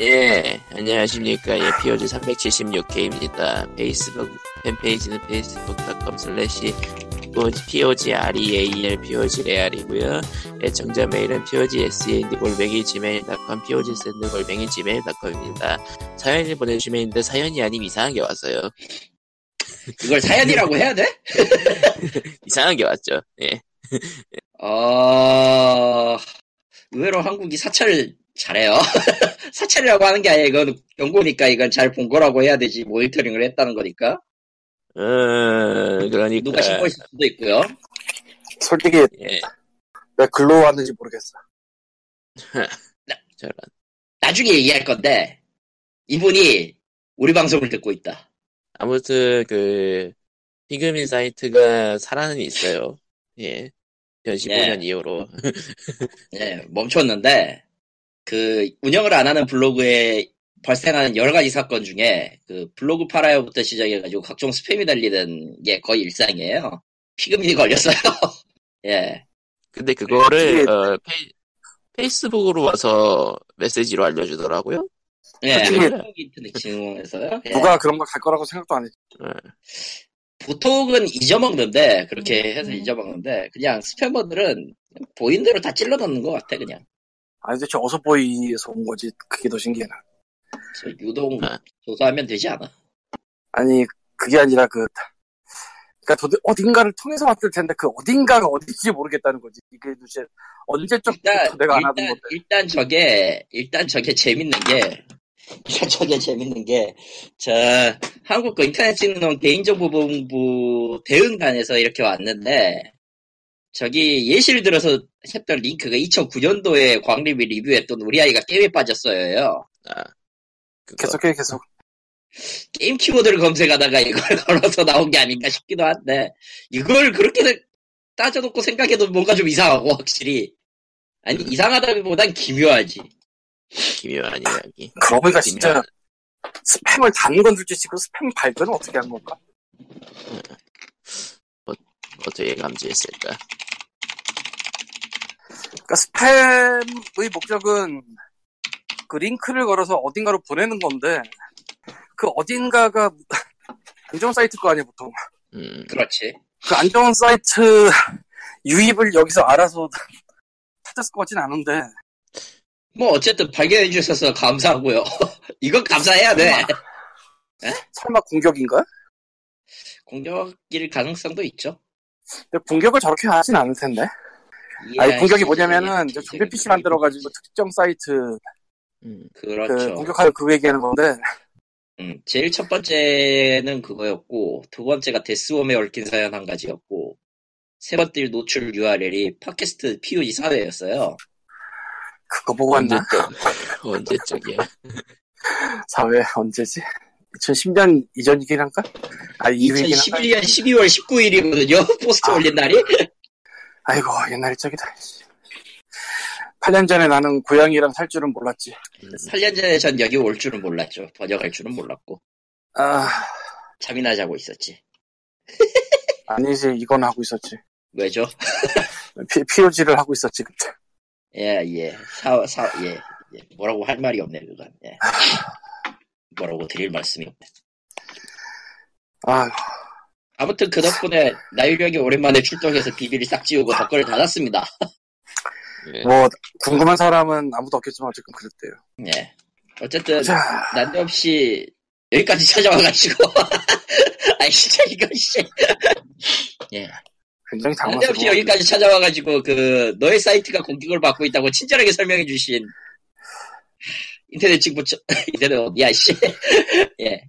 예, 안녕하십니까. 예, POG 376회입니다. 페이스북 팬페이지는 facebook.com slash POGREAL, POGREAL이고요. 애청자 메일은 POGSEND-골뱅이 gmail.com, POGSEND-골뱅이 gmail.com입니다. 사연을 보내주시면 있는데 사연이 아님 이상한 게 왔어요. 이걸 사연이라고 해야 돼? 이상한 게 왔죠. 예. 어, 의외로 한국이 사찰을 잘해요. 사찰이라고 하는 게 아니라 이건 경고니까 이건 잘 본 거라고 해야 되지. 모니터링을 했다는 거니까. 어, 그러니까. 누가 신고했을 수도 있고요. 솔직히 예, 왜 글로 왔는지 모르겠어. 저런. 나중에 얘기할 건데, 이분이 우리 방송을 듣고 있다. 아무튼, 그, 피그민 사이트가 살아는 있어요. 예. 2015년 이후로. 예, 멈췄는데, 그, 운영을 안 하는 블로그에 발생하는 여러 가지 사건 중에, 그, 블로그 팔아요부터 시작해가지고 각종 스팸이 달리는 게 거의 일상이에요. 피그민이 걸렸어요. 예. 근데 그거를, 솔직히- 어, 페이, 페이 스북으로 와서 메시지로 알려주더라고요. 예, 한국 인터넷 진흥원에서요. 예. 누가 그런 걸 갈 거라고 생각도 안 했지. 보통은 잊어먹는데, 그렇게 해서 잊어먹는데, 그냥 스팸머들은 보인 대로 다 찔러 넣는 것 같아, 그냥. 아니 대체 어서 보이에서 온 거지. 그게 더 신기해. 나. 저 유동 아. 조사하면 되지 않아? 아니 그게 아니라 그 그러니까 도대, 어딘가를 통해서 왔을 텐데 그 어딘가가 어딘지 모르겠다는 거지. 이게 도대체 언제쯤부터 일단, 내가 안 하던 일단, 건데. 일단 저게, 일단 저게 재밌는 게, 일단 저게 재밌는 게, 저, 한국 그 인터넷진흥원 개인정보본부 대응단에서 이렇게 왔는데, 저기 예시를 들어서 했던 링크가 2009년도에 광림이 리뷰했던 우리 아이가 게임에 빠졌어요. 아. 계속해 계속. 게임 키워드를 검색하다가 이걸 걸어서 나온 게 아닌가 싶기도 한데, 이걸 그렇게 따져놓고 생각해도 뭔가 좀 이상하고, 확실히. 아니, 이상하다기보단 기묘하지. 기묘한 이야기. 그러고 보니까 진짜 스팸을 다는 건 둘째 치고 스팸 발견은 어떻게 하는 건가? 어떻게 감지했을까? 그러니까 스팸의 목적은 그 링크를 걸어서 어딘가로 보내는 건데 그 어딘가가 안전 사이트 거 아니야 보통 음, 그렇지. 그 안전 사이트 유입을 여기서 알아서 찾았을 것 같진 않은데 뭐 어쨌든 발견해 주셔서 감사하고요. 이건 감사해야 돼. 설마 공격인가? 공격일 가능성도 있죠. 근데 공격을 저렇게 하진 않을 텐데 아니 공격이 뭐냐면은 저 좀비 PC 만들어가지고 특정 사이트 음, 그 그렇죠. 공격하는 그 얘기하는 건데 음, 제일 첫 번째는 그거였고 두 번째가 데스웜에 얽힌 사연 한 가지였고 세 번째 노출 URL이 팟캐스트 POG 사회였어요. 그거 보고 왔나? 언제적, 언제적이야. 사회 언제지? 2010년 이전이긴 한가? 아 이후이긴 한가? 2011년 12월 19일이거든요. 포스트 올린 날이. 아이고 옛날 적이다 8년 전에 나는 고양이랑 살 줄은 몰랐지 8년 전에 전 여기 올 줄은 몰랐죠. 번역할 줄은 몰랐고 아 잠이나 자고 있었지. 아니지 이건 하고 있었지 왜죠? 피, POG를 하고 있었지 그때 예, 예. 사, 사, 예. 예. 뭐라고 할 말이 없네, 그건. 예. 뭐라고 드릴 말씀이 없네. 아 아무튼 그 덕분에 나유령이 오랜만에 출동해서 비비를 싹 지우고 덕거를 닫았습니다. 예. 뭐 궁금한 사람은 아무도 없겠지만 어쨌든 그랬대요 예. 어쨌든, 자 난데없이 여기까지 찾아와가지고. 아이, 진짜 이거, 씨. 예. 굉장히 난데없이 당황스러워 여기까지 찾아와가지고, 그, 너의 사이트가 공격을 받고 있다고 친절하게 설명해 주신, 인터넷 직부, 인터넷, 야, 씨. 예.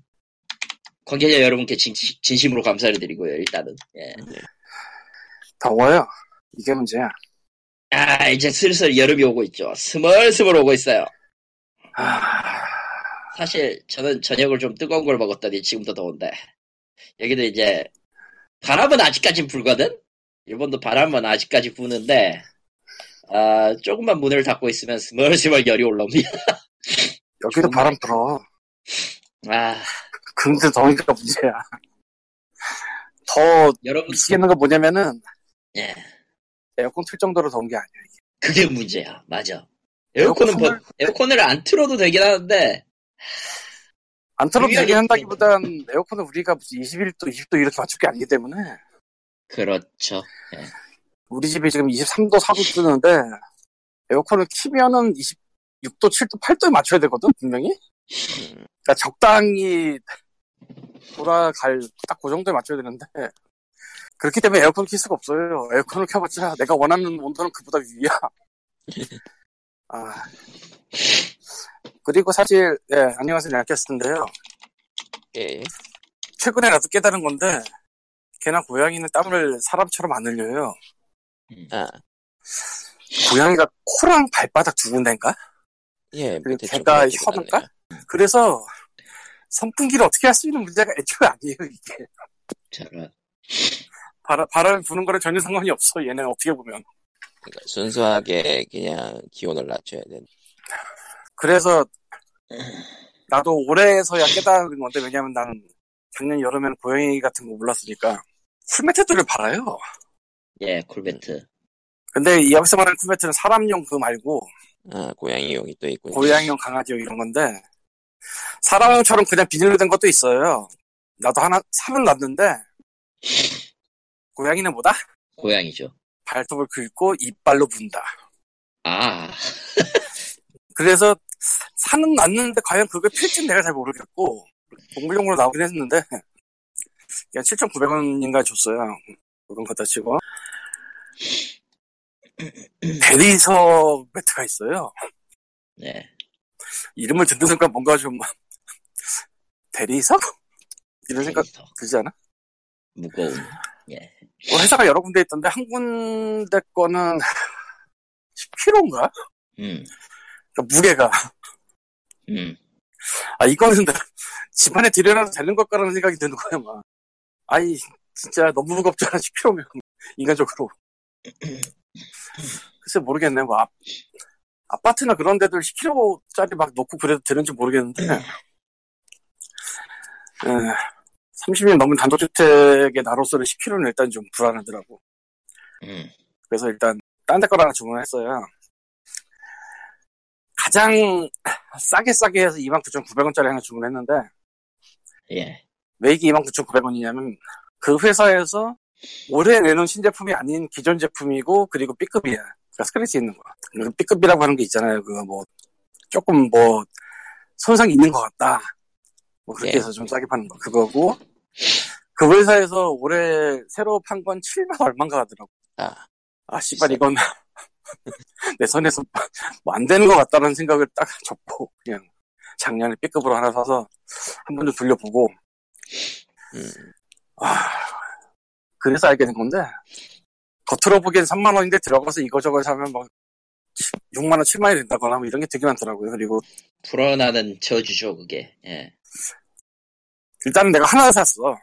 관계자 여러분께 진, 진심으로 감사를 드리고요, 일단은. 예. 더워요 이게 문제야 아, 이제 슬슬 여름이 오고 있죠. 스멀스멀 오고 있어요. 아, 사실, 저는 저녁을 좀 뜨거운 걸 먹었더니 지금도 더운데. 여기도 이제, 바람은 아직까진 불거든? 일본도 바람은 아직까지 부는데, 아, 조금만 문을 닫고 있으면 스멀스멀 열이 올라옵니다. 여기도 바람 불어 아, 근데 더우니까 문제야 더 여러분, 미치겠는 건 뭐냐면은 예. 에어컨 틀 정도로 더운 게 아니야 그게 문제야. 맞아. 에어컨은 버- 에어컨을- 에어컨을 안 틀어도 되긴 하는데 안 틀어도 되긴 한다기보단 에어컨은 우리가 무슨 21도, 20도 이렇게 맞출 게 아니기 때문에 그렇죠. 우리 집이 지금 23도, 4도 뜨는데 에어컨을 키면은 26도, 7도, 8도에 맞춰야 되거든 분명히. 음, 그러니까 적당히 돌아갈 딱 그 정도에 맞춰야 되는데 그렇기 때문에 에어컨을 킬 수가 없어요. 에어컨을 켜봤자 내가 원하는 온도는 그보다 위야. 아 그리고 사실 예 안녕하세요 냥캐스트인데요. 예. 최근에 나도 깨달은 건데 걔나 고양이는 땀을 사람처럼 안 흘려요. 아, 고양이가 코랑 발바닥 두 군데인가? 예. 그리고 혀인가? 하네요. 그래서 선풍기를 어떻게 할 수 있는 문제가 애초에 아니에요 이게. 저런. 바람, 바람 부는 거랑 전혀 상관이 없어 얘는 어떻게 보면. 그러니까 순수하게 그냥 기온을 낮춰야 되는. 그래서 나도 올해서야 깨달은 건데 왜냐면 나는 작년 여름에는 고양이 같은 거 몰랐으니까 풀매트들을 팔아요. 예, 쿨베트. 근데 이 여기서 말하는 풀매트는 사람용 그 말고 아, 고양이용이 또 있군요. 고양이용 강아지용 이런 건데 사람용처럼 그냥 비닐로 된 것도 있어요. 나도 하나 사면 놨는데 고양이는 뭐다? 고양이죠. 발톱을 긁고 이빨로 문다. 아, 그래서 사는 놨는데 과연 그게 필지는 내가 잘 모르겠고 동물용으로 나오긴 했는데 그냥 7,900원인가 줬어요. 그건 갖다 치고 대리석 매트가 있어요. 네. 이름을 듣는 순간 뭔가 좀 대리석? 이런 생각 데이터. 들지 않아? 무거운. 예. 뭐 회사가 여러 군데 있던데 한 군데 거는 10kg인가? 음, 그러니까 무게가 음. 아 이거는 집안에 들여놔도 되는 것까라는 생각이 드는 거야 막. 아이 진짜 너무 무겁잖아 10kg면 인간적으로. 글쎄 모르겠네 뭐 아, 아파트나 그런 데들 10kg짜리 막 놓고 그래도 되는지 모르겠는데. 에, 30년 넘은 단독주택의 나로서는 10kg는 일단 좀 불안하더라고. 음. 그래서 일단 딴데걸 하나 주문했어요. 가장 싸게 싸게 해서 29,900원짜리 하나 주문했는데 예. 왜 이게 29,900원이냐면 그 회사에서 올해 내놓은 신제품이 아닌 기존 제품이고 그리고 B급이야. 그러니까 스크래치 있는 거. 그 B급이라고 하는 게 있잖아요. 그거 뭐 조금 뭐 손상이 있는 것 같다. 뭐 그렇게 예. 해서 좀 싸게 파는 거 그거고 그 회사에서 올해 새로 판 건 7만 얼마인가 하더라고. 아, 아 씨발 이건 내 손에서 뭐 안 되는 것 같다는 생각을 딱 접고 그냥 작년에 B급으로 하나 사서 한번좀 돌려보고 음, 아, 그래서 알게 된 건데, 겉으로 보기엔 3만 원인데 들어가서 이거저거 사면 막, 6만 원, 7만원이 된다거나 뭐 이런 게 되게 많더라고요. 그리고, 불어나는 저주죠, 그게. 예. 일단은 내가 하나 샀어.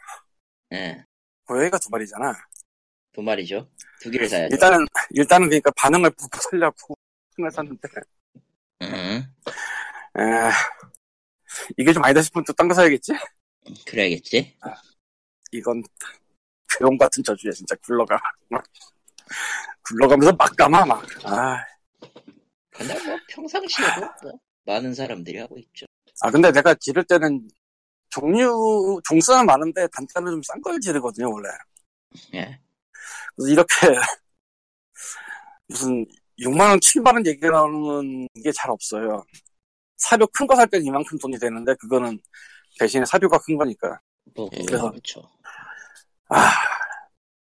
예. 고양이가 두 마리잖아. 두 마리죠. 두 개를 사야죠. 일단은, 일단은 그러니까 반응을 보고 살려고 하나 샀는데, 음, 에, 이게 좀 아니다 싶으면 또 딴 거 사야겠지? 그래야겠지. 이건, 괴용 같은 저주야, 진짜. 굴러가. 막, 굴러가면서 막 감아, 막. 아, 근데 뭐 평상시에도 뭐 많은 사람들이 하고 있죠. 아, 근데 내가 지를 때는 종류, 종수는 많은데 단가는 좀 싼 걸 지르거든요, 원래. 예. 그래서 이렇게 무슨 6만 원, 7만 원 얘기가 나오는 게 잘 없어요. 사료 큰 거 살 때는 이만큼 돈이 되는데 그거는 대신에 사료가 큰 거니까. 뭐 예. 그래서 그렇죠. 아,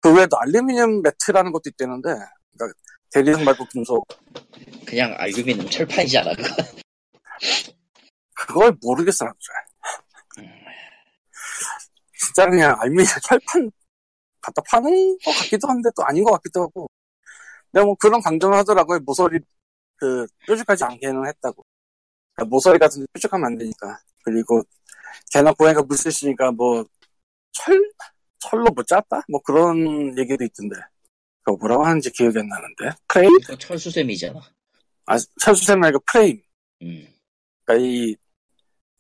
그 외에도 알루미늄 매트라는 것도 있다는데, 그러니까 대리석 말고 금속. 그냥 알루미늄 철판이잖아. 그거. 그걸 모르겠어, 나도 잘. 진짜 그냥 알루미늄 철판 갖다 파는 것 같기도 한데 또 아닌 것 같기도 하고. 근데 뭐 그런 강조를 하더라고요. 모서리, 그, 뾰족하지 않게는 했다고. 그러니까 모서리 같은 데 뾰족하면 안 되니까. 그리고, 걔나 고양이가 물 쓰시니까 뭐, 철? 철로 뭐 짰다? 뭐 그런 얘기도 있던데. 그거 뭐라고 하는지 기억이 안 나는데. 프레임? 그거 철수셈이잖아. 아, 철수샘 말고 프레임. 음. 그러니까 이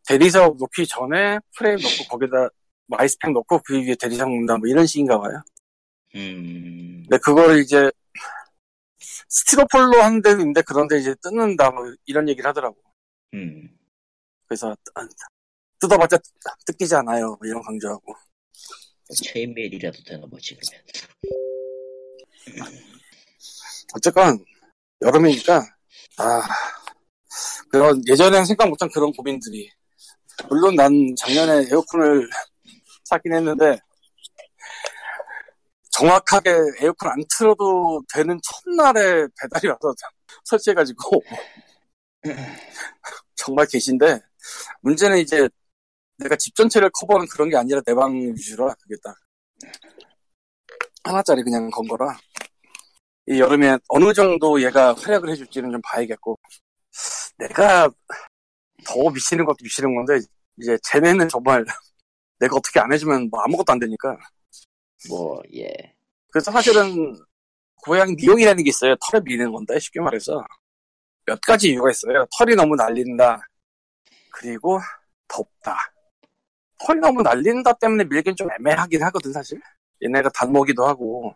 대리석 놓기 전에 프레임 놓고 거기다 뭐 아이스팩 놓고 그 위에 대리석 놓는다 뭐 이런 식인가 봐요. 음. 근데 그걸 이제 스티로폴로 하는 데도 있는데 그런데 이제 뜯는다 뭐 이런 얘기를 하더라고. 음. 그래서 아, 뜯어봤자 뜯기지 않아요. 뭐 이런 강조하고. 체인메일이라도 되나 보지 그러면. 어쨌건 여름이니까 아 그런 예전엔 생각 못한 그런 고민들이 물론 난 작년에 에어컨을 사긴 했는데 정확하게 에어컨 안 틀어도 되는 첫날에 배달이 와서 설치해가지고 정말 계신데 문제는 이제 내가 집 전체를 커버하는 그런 게 아니라 내 방 위주라 그게 딱. 하나짜리 그냥 건 거라. 이 여름에 어느 정도 얘가 활약을 해줄지는 좀 봐야겠고. 내가 더 미치는 것도 미치는 건데 이제 쟤네는 정말 내가 어떻게 안 해주면 뭐 아무것도 안 되니까. 뭐 예. 그래서 사실은 고양이 미용이라는 게 있어요. 털을 미는 건데 쉽게 말해서. 몇 가지 이유가 있어요. 털이 너무 날린다. 그리고 덥다 털이 너무 날린다 때문에 밀긴 좀 애매하긴 하거든 사실. 얘네가 단모기도 하고.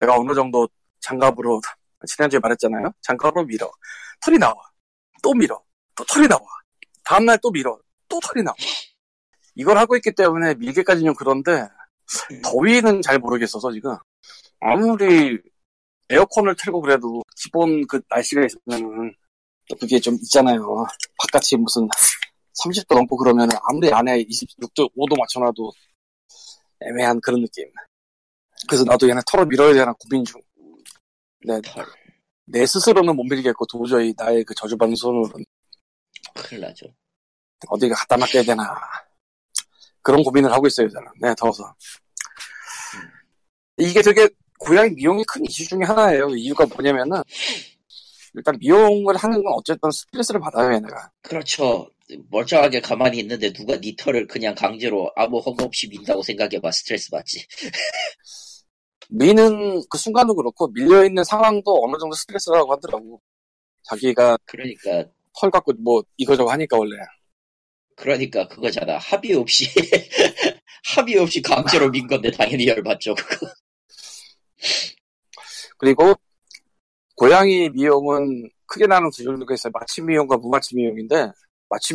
내가 어느 정도 장갑으로 지난주에 말했잖아요. 장갑으로 밀어. 털이 나와. 또 밀어. 또 털이 나와. 다음날 또 밀어. 또 털이 나와. 이걸 하고 있기 때문에 밀기까지는 좀 그런데 더위는 잘 모르겠어서 지금. 아무리 에어컨을 틀고 그래도 기본 그 날씨가 있으면은 또 그게 좀 있잖아요. 바깥이 무슨 30도 넘고 그러면 아무리 안에 26도 5도 맞춰놔도 애매한 그런 느낌. 그래서 나도 얘네 털어 밀어야 되나 고민 중. 네, 털. 내 스스로는 못 밀겠고 도저히 나의 그 저주방송으로는. 큰일 나죠. 어디가 갖다 맡겨야 되나. 그런 고민을 하고 있어요 저는. 네 더워서. 이게 되게 고양이 미용이 큰 이슈 중에 하나예요. 이유가 뭐냐면은 일단 미용을 하는 건 어쨌든 스트레스를 받아요 얘네가. 그렇죠. 멀쩡하게 가만히 있는데 누가 니 털을 그냥 강제로 아무 허가 없이 민다고 생각해봐 스트레스 받지. 미는 그 순간도 그렇고 밀려 있는 상황도 어느 정도 스트레스라고 하더라고 자기가 그러니까 털 갖고 뭐 이거저거 하니까 원래 그러니까 그거잖아. 합의 없이 합의 없이 강제로 민 건데 당연히 열받죠. 그거. 그리고 고양이 미용은 크게 나눈 두 종류가 있어요. 마취 미용과 무마취 미용인데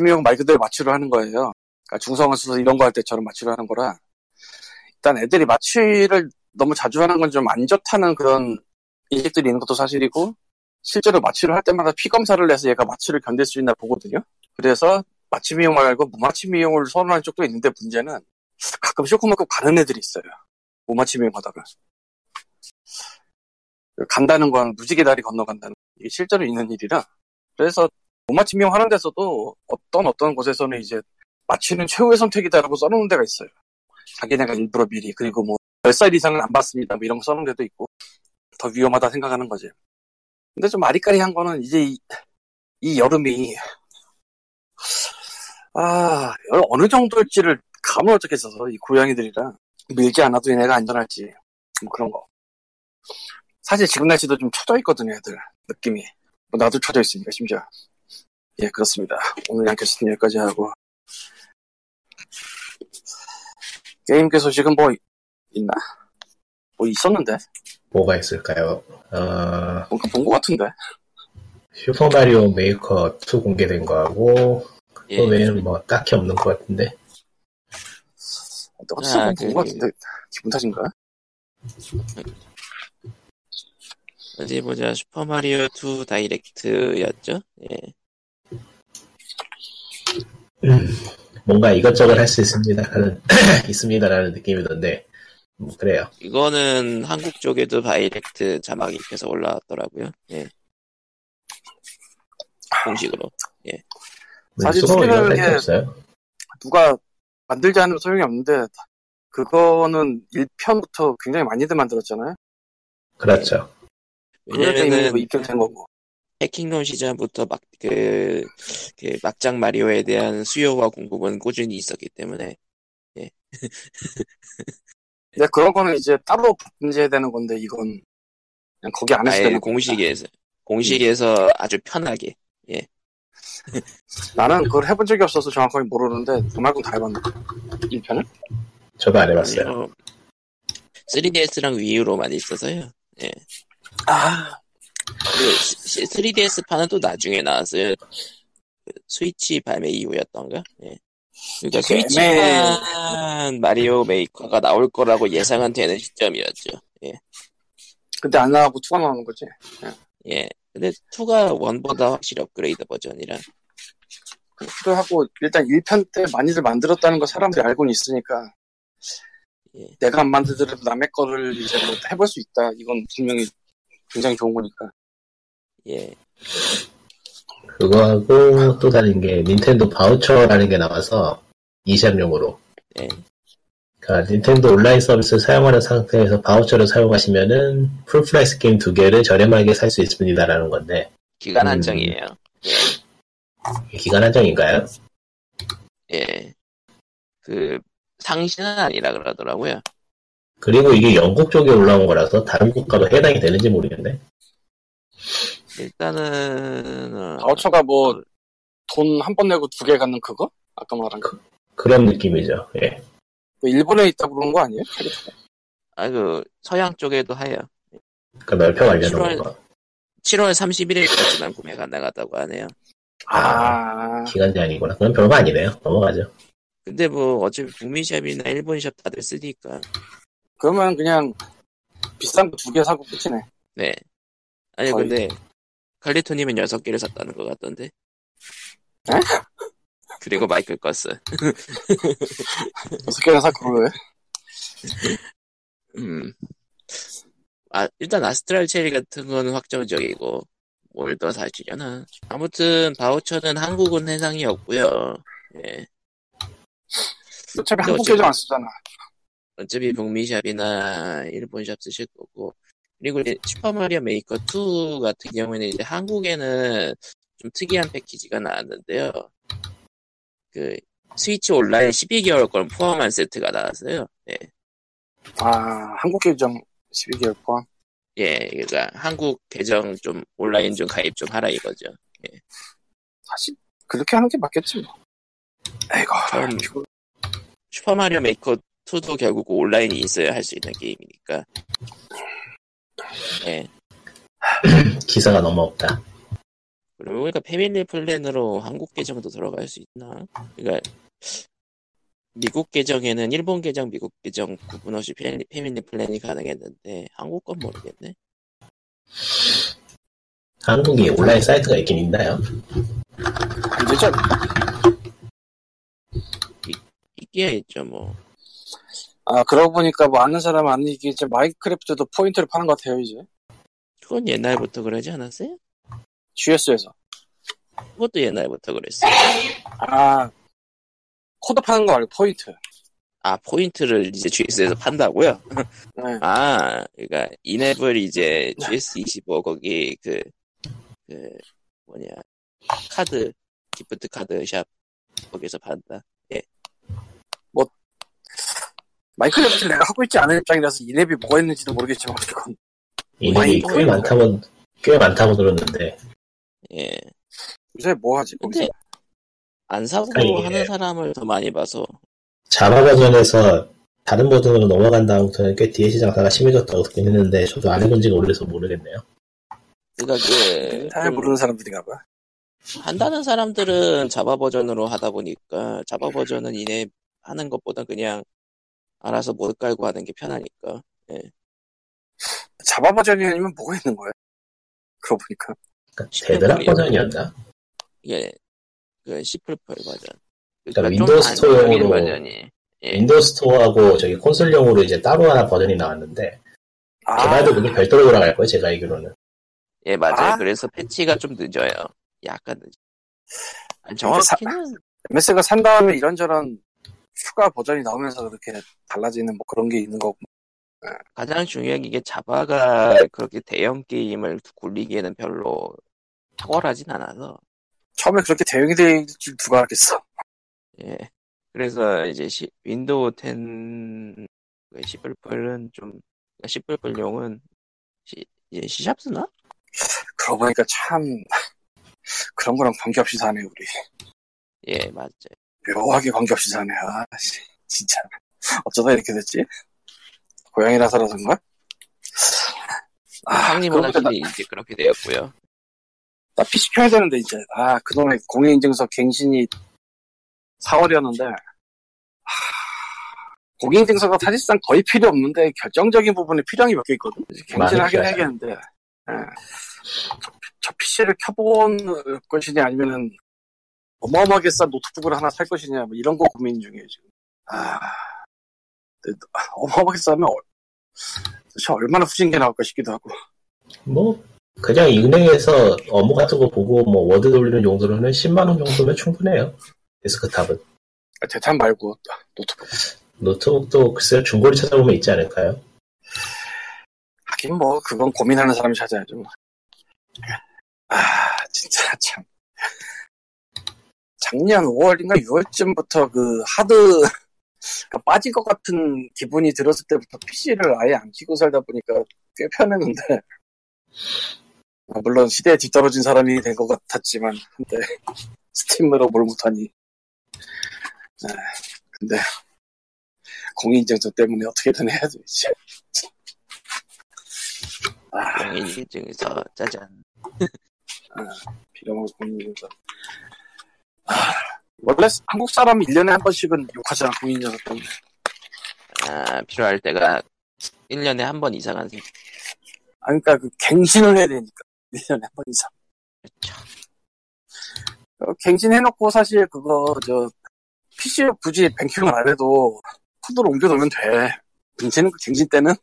미용 말 그대로 마취로 하는 거예요. 그러니까 중성화 수술 이런 거 할 때처럼 마취로 하는 거라 일단 애들이 마취를 너무 자주 하는 건 좀 안 좋다는 그런 인식들이 있는 것도 사실이고 실제로 마취를 할 때마다 피 검사를 해서 얘가 마취를 견딜 수 있나 보거든요. 그래서 마취 미용 말고 무마취 미용을 선호하는 쪽도 있는데 문제는 가끔 쇼크먹고 가는 애들이 있어요. 무마취 미용 하다가 간다는 건 무지개 다리 건너간다는 이게 실제로 있는 일이라 그래서 미용 하는 데서도 어떤 어떤 곳에서는 이제 마취는 최후의 선택이다라고 써놓은 데가 있어요. 자기네가 일부러 미리 그리고 뭐몇살 이상은 안 받습니다 뭐 이런 거 써놓은 데도 있고 더 위험하다 생각하는 거지. 근데 좀 아리까리한 거는 이제 이, 이 여름이 아 어느 정도일지를 감을 어떻게 써서 이 고양이들이랑 밀지 않아도 얘네가 안전할지 뭐 그런 거. 사실 지금 날씨도 좀 처져 있거든요, 애들. 느낌이. 뭐 나도 처져 있으니까, 심지어. 예, 그렇습니다. 오늘 양캐스트는 여기까지 하고. 게임계 소식은 뭐, 있나? 뭐 있었는데? 뭐가 있을까요? 어, 뭔가 본 것 같은데? 슈퍼마리오 메이커 2 공개된 거하고 예. 그 외에는 뭐 딱히 없는 것 같은데 어디서 아, 본것 그- 같은데? 기분 탓인가? 어디 보자 슈퍼마리오 2 다이렉트였죠? 예. 뭔가 이것저것 할 수 있습니다 하는 있습니다라는 느낌이던데 뭐 그래요 이거는 한국 쪽에도 다이렉트 자막 입혀서 올라왔더라고요. 예. 공식으로. 사실 수로 이런 수리라는 게 게- 없어요 누가 만들지 않으면 소용이 없는데, 그거는 1편부터 굉장히 많이들 만들었잖아요? 그렇죠 왜냐면은 뭐 입점된 거고. 해킹론 시절부터 막, 그, 그 막장 마리오에 대한 수요와 공급은 꾸준히 있었기 때문에. 근데 그런 거는 이제 따로 문제해야 되는 건데, 이건 그냥 거기 안에서 아예 되는. 공식에서, 공식에서 아주 편하게. 나는 그걸 해본 적이 없어서 정확하게 모르는데, 그 말고는 다 해봤는데. 1편을? 저도 안 해봤어요 어, 3DS랑 위유로만 있어서요. 아, 그 3DS 판은 또 나중에 나왔어요. 그 스위치 발매 이후였던가? 예. 그러니까 되게 스위치판 마리오 메이커가 나올 거라고 예상은 되는 시점이었죠. 예. 근데 안 나가고 투가 나오는 거지. 예. 근데 2가 1보다 확실히 업그레이드 버전이라. 그기도 하고 일단 1편 때 많이들 만들었다는 거 사람들이 알고는 있으니까 예. 내가 안 만들더라도 남의 거를 이제 뭐 해볼 수 있다. 이건 분명히 굉장히 좋은 거니까. 예. 그거하고 또 다른 게 닌텐도 바우처라는 게 나와서 이샵용으로. 예. 그러니까 닌텐도 온라인 서비스 사용하는 상태에서 바우처를 사용하시면은 full price 게임 두 개를 저렴하게 살 수 있습니다라는 건데 기간 음. 한정이에요. 이게 기간 한정인가요? 예. 그, 상시는 아니라 그러더라고요. 그리고 이게 영국 쪽에 올라온 거라서 다른 국가도 해당이 되는지 모르겠네. 일단은, 어, 바우처가 뭐 돈 한 번 내고 두 개 갖는 그거? 아까 말한 거. 그런 느낌이죠. 예. 뭐 일본에 있다고 그런 거 아니에요? 아, 그, 서양 쪽에도 하여. 그러니까 넓혀 가려는 칠월- 거. 7월 31일까지만 구매 가능하다고 하네요. 아, 기간 제한이구나. 그건 별거 아니네요. 넘어가죠. 근데 뭐, 어차피 북미샵이나 일본샵 다들 쓰니까. 그러면 그냥 비싼 거 두 개 사고 끝이네. 네. 아니, 거의. 근데, 칼리토님은 6개를 샀다는 것 같던데. 에? 그리고 마이클 거스. 여섯 개나 사고 왜? 음. 아, 일단 아스트랄 체리 같은 거는 확정적이고, 뭘 더 사주려나. 아무튼, 바우처는 한국은 해상이었고요 예. 어차피 한국 계정 안 쓰잖아. 어차피 북미샵이나 일본샵 쓰실 거고. 그리고 이제 슈퍼마리오 메이커 2 같은 경우에는 이제 한국에는 좀 특이한 패키지가 나왔는데요. 그, 스위치 온라인 12개월 걸 포함한 세트가 나왔어요. 예. 아, 한국 계정 12개월 포함. 예, 그러니까 한국 계정 좀 온라인 좀 가입 좀 하라 이거죠. 사실 그렇게 하는 게 맞겠지 뭐. 이거 슈퍼마리오 메이커 2도 결국 온라인이 있어야 할 수 있는 게임이니까. 예. 기사가 너무 없다. 그리고 그러니까 패밀리 플랜으로 한국 계정도 들어갈 수 있나? 그러니까 미국 계정에는 일본 계정, 미국 계정 구분 없이 패밀리, 패밀리 플랜이 가능했는데 한국 건 모르겠네. 한국에 온라인 사이트가 있긴 있나요? 안 되죠? 있기야 있죠 뭐. 아, 그러고 보니까 뭐 아는 사람 아는 이게 이제 마인크래프트도 포인트를 파는 것 같아요, 이제. 그건 옛날부터 그러지 않았어요? GS에서. 그것도 옛날부터 그랬어. 아, 코드 파는 거 말고 포인트. 아 포인트를 이제 GS에서 판다고요? 네. 아, 그러니까 in-app을 이제 GS25 거기 그, 그 뭐냐 카드 기프트 카드 샵 거기서 판다. 마인크래프트를 내가 하고 있지 않은 입장이라서 이 랩이 뭐가 있는지도 모르겠지만, 그건. 많이 꽤 많다고 꽤 많다고 들었는데 예. 요새 뭐 하지? 거기서? 근데 안 사고 아니, 예. 하는 사람을 더 많이 봐서 자바 버전에서 다른 버전으로 넘어간 다음부터는 꽤 DLC 장사가 심해졌다고 듣긴 했는데 저도 안 해본 지가 오래서 모르겠네요. 그러니까 그잘좀 모르는 사람들인가 봐. 한다는 사람들은 자바 버전으로 하다 보니까 자바 버전은 in-app 하는 것보다 그냥 알아서 mod 깔고 하는 게 편하니까. 자바 버전이 아니면 뭐가 있는 거야? 그러고 보니까. 그러니까 Bedrock 버전이었나? 이게 그 시플펄 버전. 그러니까 좀 윈도우 스토어로- 버전이. 예. 윈도우 스토어하고 저기 콘솔용으로 이제 따로 하나 버전이 나왔는데 아, 개발도 그게 별도로 돌아갈 거예요 제가 알기로는. 예, 맞아요. 아. 그래서 패치가 좀 늦어요. 약간 늦어. 아니, 사- 정확히는 MS가 산 다음에 이런저런 추가 버전이 나오면서 그렇게 달라지는 뭐 그런 게 있는 거고. 가장 중요한 게 자바가 그렇게 대형 게임을 굴리기에는 별로 탁월하진 않아서. 처음에 그렇게 대형이 될줄 누가 알겠어. 예. 그래서 이제 시- 윈도우 10 시플펄은 좀 시플펄용은 시, 이제 C샵 쓰나? 그러고 보니까 참 그런 거랑 관계없이 사네 우리. 예, 맞아요. 묘하게 관계없이 사네. 아, 씨, 진짜. 어쩌다 이렇게 됐지? 고양이라서라서인가? 아, 형님 그러고 나, 이제 그렇게 되었고요. 나 PC 켜야 되는데, 이제. 아, 그동안에 공인인증서 갱신이 4월이었는데, 공인인증서가 사실상 거의 필요 없는데, 결정적인 부분에 필요한 게 몇 개 있거든. 갱신을 많이 하긴 필요하죠. 해야겠는데, 예. 저, 저 PC를 켜볼 것이냐, 아니면은, 어마어마하게 싼 노트북을 하나 살 것이냐, 뭐 이런 거 고민 중이에요, 지금. 아, 근데 어마어마하게 싸면, 얼- 도대체 얼마나 후진 게 나올까 싶기도 하고. 뭐 그냥 은행에서 업무 같은 거 보고 뭐 워드 돌리는 용도로는 10만 원 정도면 충분해요. 데스크탑은. 아, 대탄 말고, 노트북. 노트북도 글쎄요 중고를 찾아보면 있지 않을까요? 하긴 뭐 그건 고민하는 사람이 찾아야죠. 뭐. 아 진짜 참 작년 5월인가 6월쯤부터 그 하드가 빠질 것 같은 기분이 들었을 때부터 PC를 아예 안 키고 살다 보니까 꽤 편했는데 아, 물론 시대에 뒤떨어진 사람이 된 것 같았지만 근데 스팀으로 뭘 못하니 아, 근데 공인인증서 때문에 어떻게든 해야 돼 이제 아 공인인증서 짜잔. 비령을 공인인증서. 아, 원래 한국 사람이 1년에 한 번씩은 욕하잖아, 공인인증서 때문에. 아, 필요할 때가 1년에 한 번 이상은 생 아, 그러니까 그 갱신을 해야 되니까. 1년에 한 번 이상. 그렇죠. 어, 갱신해놓고 사실 그거, 저, PC를 굳이 뱅킹을 안 해도 코드로 옮겨놓으면 돼. 그 갱신 때는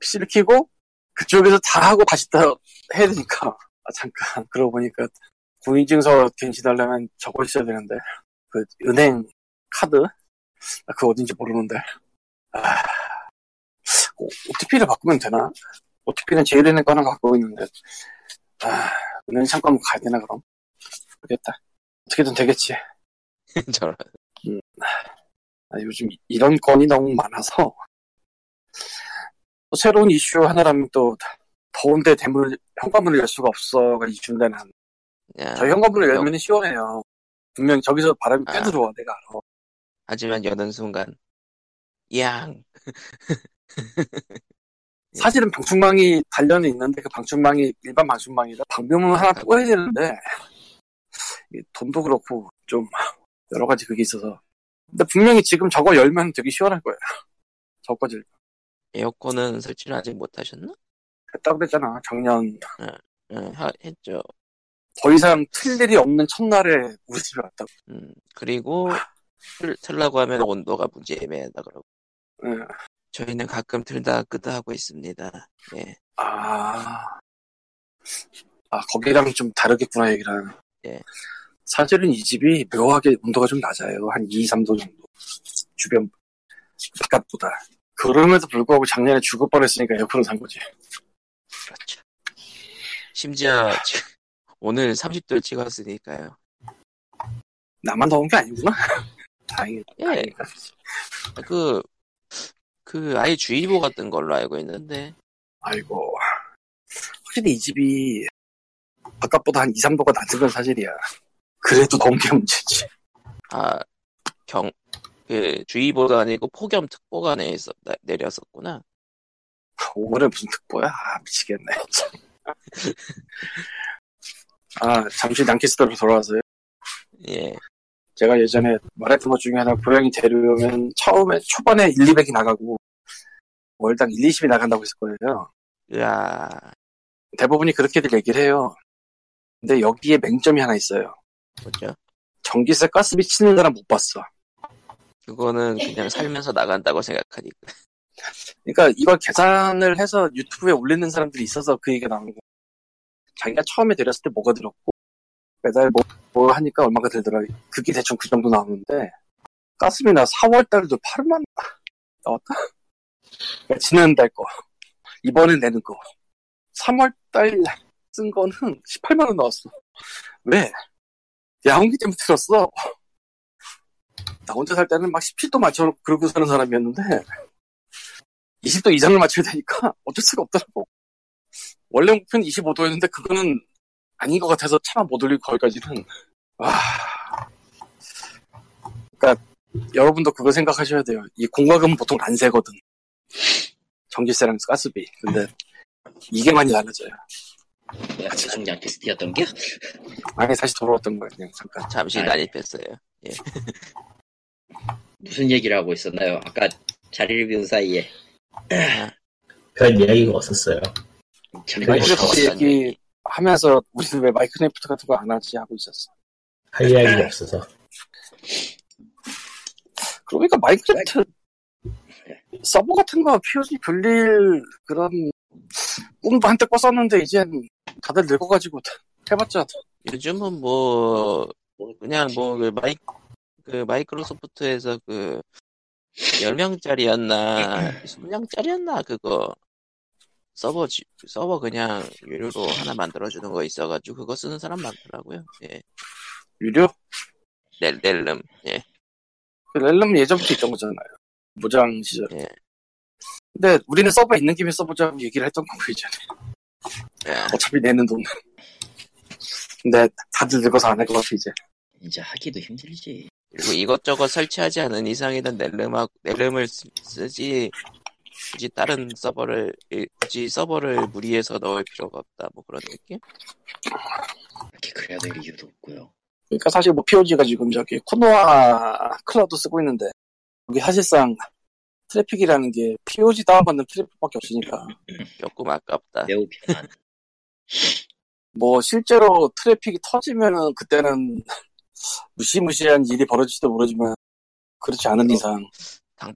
PC를 키고 그쪽에서 다 하고 다시 또 해야 되니까. 아, 잠깐. 그러고 보니까 공인증서 갱신하려면 저거 있어야 되는데. 그 은행 카드? 아, 그거 어딘지 모르는데. 아, OTP를 바꾸면 되나? OTP는 제일은행 거 하나 갖고 있는데. 아, 은행 잠깐 가야 되나 그럼? 모르겠다. 어떻게든 되겠지. 저런. 아, 요즘 이- 이런 건이 너무 많아서 또 새로운 이슈 하나라면 또 더운데 대물 현관문을 열 수가 없어가 이슈인데 난 야, 저희 현관문을 영- 열면 시원해요. 분명 저기서 바람이 꽤 아. 들어와 내가 알아. 하지만 여는 순간 양 사실은 방충망이 단련이 있는데 그 방충망이 일반 방충망이라 방범을 하나 또 해야 되는데 이 돈도 그렇고 좀 여러 가지 그게 있어서 근데 분명히 지금 저거 열면 되게 시원할 거예요. 저거지 에어컨은 설치를 아직 못 하셨나? 했다고 그랬잖아 작년 응, 하- 했죠. 더 이상 틀 일이 없는 첫날에 우리 집에 왔다고. 음, 그리고 틀, 틀라고 하면 온도가 문제 애매하다 그러고 예. 저희는 가끔 틀다 끄다 하고 있습니다. 예. 아, 아 거기랑 좀 다르겠구나 얘기랑. 예. 사실은 이 집이 묘하게 온도가 좀 낮아요. 한 2, 3도 정도. 주변 바깥보다. 그럼에도 불구하고 작년에 죽을 뻔했으니까 에어컨을 산 거지. 그렇죠. 심지어 지- 오늘 30도를 찍었으니까요. 나만 더운 게 아니구나. 다행이다. 예. 그, 그 아예 주의보가 뜬 걸로 알고 있는데 아이고. 확실히 이 집이 바깥보다 한 2, 3도가 낮은 건 사실이야. 그래도 더운 게 문제지. 아, 경, 그 주의보가 아니고 폭염특보가 내 있었, 내렸었구나. 5월에 무슨 특보야? 아, 미치겠네. 참. 아, 잠시 난키스터로 돌아와서요. 예. 제가 예전에 말했던 것 중에 하나 고양이 데려오면 처음에 초반에 1, 200이 나가고 월당 1, 20이 나간다고 했을 거예요. 으아, 대부분이 그렇게들 얘기를 해요. 근데 여기에 맹점이 하나 있어요. 뭐죠? 전기세 가스비 치는 사람 못 봤어. 그거는 그냥 살면서 나간다고 생각하니까. 그러니까 이걸 계산을 해서 유튜브에 올리는 사람들이 있어서 그 얘기가 나오는 거야. 자기가 처음에 데렸을 때 뭐가 들었고 매달 뭐, 뭐 하니까 얼마가 들더라. 그게 대충 그 정도 나오는데 가스비나 4월 달도 8만 나왔다. 지난달 거 이번에 내는 거 3월 달 쓴 거는 18만 원 나왔어. 왜? 야옹기 때문에 들었어. 나 혼자 살 때는 막 17도 맞춰놓고 그러고 사는 사람이었는데 20도 이상을 맞춰야 되니까 어쩔 수가 없더라고. 원래 목표는 25도였는데 그거는 아닌 것 같아서 차마 못 올리고 거기까지는. 와. 그러니까 여러분도 그거 생각하셔야 돼요. 이 공과금은 보통 안 세거든. 전기세랑 가스비. 근데 이게 많이 달라져요. 뭐야, 수송장 퀘스트였던 게? 아니 다시 돌아왔던 거예요 그냥 잠깐. 잠시 아, 난입했어요. 무슨 얘기를 하고 있었나요? 아까 자리를 비운 사이에. 별 이야기가 없었어요. 마인크래프트 얘기? 하면서 우리는 왜 마인크래프트 같은 거 안 하지 하고 있었어. 할 이야기가 없어서. 그러니까 마인크래프트 서버 같은 거 POG 돌릴 그런 꿈도 한때 꿨었는데 이젠 다들 늙어가지고 해봤자 요즘은 뭐 그냥 뭐 그 마이 그 마이크로소프트에서 그 10명짜리였나 20명짜리였나 그거 서버 지- 서버 그냥 유료로 하나 만들어 주는 거 있어 가지고 그거 쓰는 사람 많더라고요. 예. 유료? 넬 넬름. 예. 그 렐름 예전부터 있던 거잖아요. 무장 시절. 예. 근데 우리는 서버 있는 김에 써보자고 얘기를 했던 거고 이전에. 예. 어차피 내는 돈. 근데 다들 늙어서 안 할 것 같아 이제. 이제 하기도 힘들지. 그리고 이것저것 설치하지 않은 이상에는 넬름하고 넬름을 쓰- 쓰지 굳이 다른 서버를 이- 굳이 서버를 무리해서 넣을 필요가 없다 뭐 그런 느낌? 이렇게 그래야 될 이유도 없고요. 그러니까 사실 뭐 POG가 지금 저기 코노하 클라우드 쓰고 있는데 여기 사실상 트래픽이라는 게 POG 다운받는 트래픽밖에 없으니까 조금 아깝다. 매우 편한. 뭐 실제로 트래픽이 터지면은 그때는 무시무시한 일이 벌어질지도 모르지만 그렇지 않은 이상 당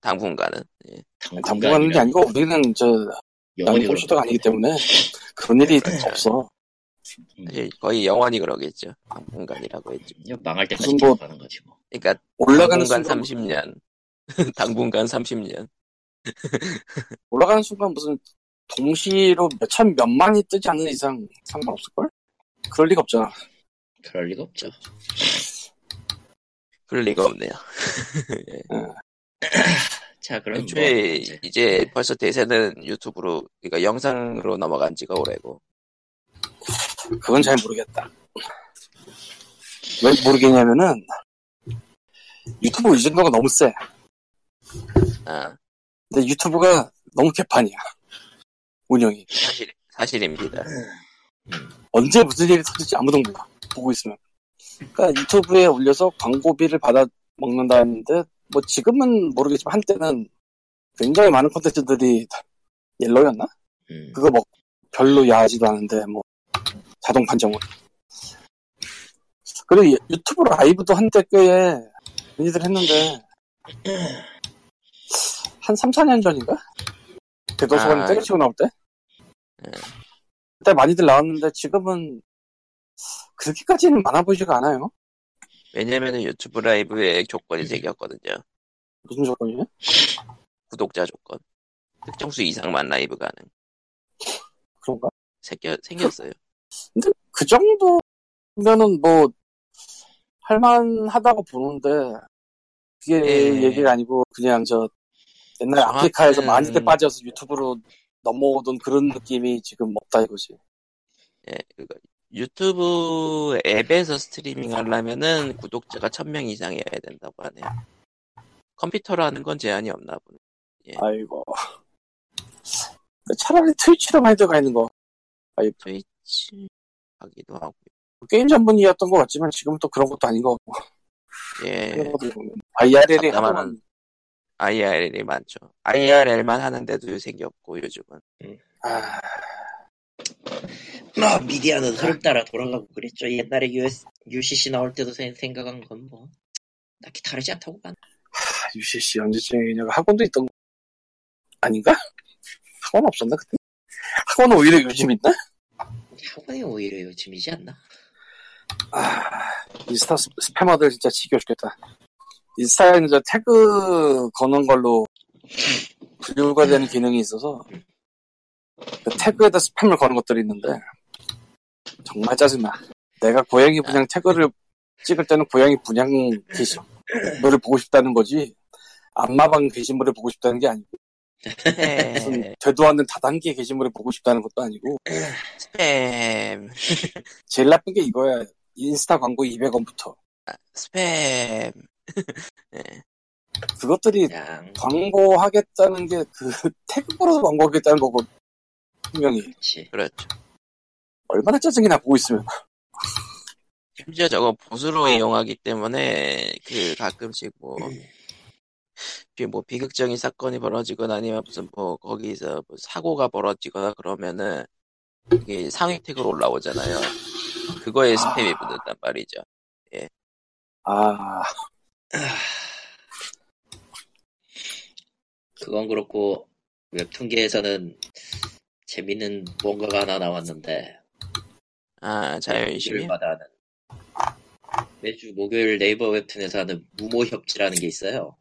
분간은 예. 당분간은 게 아니고 우리는 저 영원히 양시도가 아니기 때문에 그런 일이 없어. 사실 거의 영원히 그러겠죠. 당분간이라고 했죠. 망할 때까지 뭐- 가는 거지 뭐. 그러니까 올라가는 당분간 순간 30년, 당분간 30년. 올라가는 순간 무슨 동시로 몇천 몇만이 뜨지 않는 이상 상관없을걸? 그럴 리가 없잖아. 그럴 리가 없죠. 그럴 리가 없네요. 자, 그럼 뭐 이제 이제 벌써 대세는 유튜브로, 그러니까 영상으로 넘어간 지가 오래고. 그건 잘 모르겠다. 왜 모르겠냐면은 유튜브 의존도가 너무 세. 아, 근데 유튜브가 너무 개판이야. 운영이. 사실, 사실입니다. 언제 무슨 일이 터질지 아무도 몰라. 보고 있으면. 그러니까 유튜브에 올려서 광고비를 받아 먹는다는데 뭐 지금은 모르겠지만 한때는 굉장히 많은 콘텐츠들이 옐로였나? 음, 그거 뭐 별로 야하지도 않은데 뭐 자동 판정으로. 그리고 유- 유튜브 라이브도 한때 꽤 많이들 했는데 한 3, 4년 전인가? 대도서관 아, 때려치고 나올 때? 네. 그때 많이들 나왔는데 지금은 그렇게까지는 많아 보이지가 않아요. 왜냐면은 유튜브 라이브에 조건이 생겼거든요. 무슨 조건이에요? 구독자 조건. 특정 수 이상만 라이브 가능. 그런가? 생겨, 생겼어요. 근데 그 정도면은 뭐 할만하다고 보는데 그게 예. 얘기가 아니고 그냥 저 옛날 정확히는- 아프리카에서 많이들 빠져서 유튜브로 넘어오던 그런 느낌이 지금 없다 이거지. 예, 그거 유튜브 앱에서 스트리밍 하려면은 구독자가 1000명 이상이어야 된다고 하네요. 컴퓨터로 하는 건 제한이 없나 보네. 아이고. 근데 차라리 트위치로 많이 들어가 있는 거. 트위치 하기도 하고. 게임 전문이었던 것 같지만 지금은 또 그런 것도 아닌 것 같고. 예. IRL이 하도 IRL이 많죠. IRL만 하는데도 생겼고 요즘은. 아, 뭐 미디어는 흐름 따라 돌아가고 그랬죠. 옛날에 US, UCC 나올 때도 생- 생각한 건 뭐 딱히 다르지 않다고 봐. UCC 언제쯤이냐고 학원도 있던 거 아닌가? 학원 없었나 그때? 학원은 오히려 요즘 있나? 학원이 오히려 요즘이지 않나? 아, 인스타 스- spammer들 진짜 지겨 죽겠다. 인스타에는 저 태그 거는 걸로 분류가 되는 기능이 있어서 그 태그에다 스팸을 거는 것들이 있는데 정말 짜증나. 내가 고양이 분양 태그를 찍을 때는 고양이 분양 게시물을 보고 싶다는 거지 안마방 게시물을 보고 싶다는 게 아니고 무슨 스팸, 되도 않는 다단계 게시물을 보고 싶다는 것도 아니고 스팸, 제일 나쁜 게 이거야. 인스타 광고 200원부터 스팸. 그것들이 그냥 광고하겠다는 게 그 태그 걸어서 광고하겠다는 거고 분명히. 그렇지. 그렇죠. 얼마나 짜증이 나 보고 있으면. 심지어 저거 보수로 이용하기 때문에 그 가끔씩 뭐, 비- 뭐 비극적인 사건이 벌어지거나 아니면 무슨 뭐 거기서 뭐 사고가 벌어지거나 그러면은 이게 상위 태그로 올라오잖아요. 그거에 스팸이 붙는단 말이죠. 아, 그건 그렇고 웹툰계에서는 재밌는 뭔가가 하나 나왔는데 아. 마다 하는 매주 목요일 네이버 웹툰에서 하는 무모협지라는 게 있어요.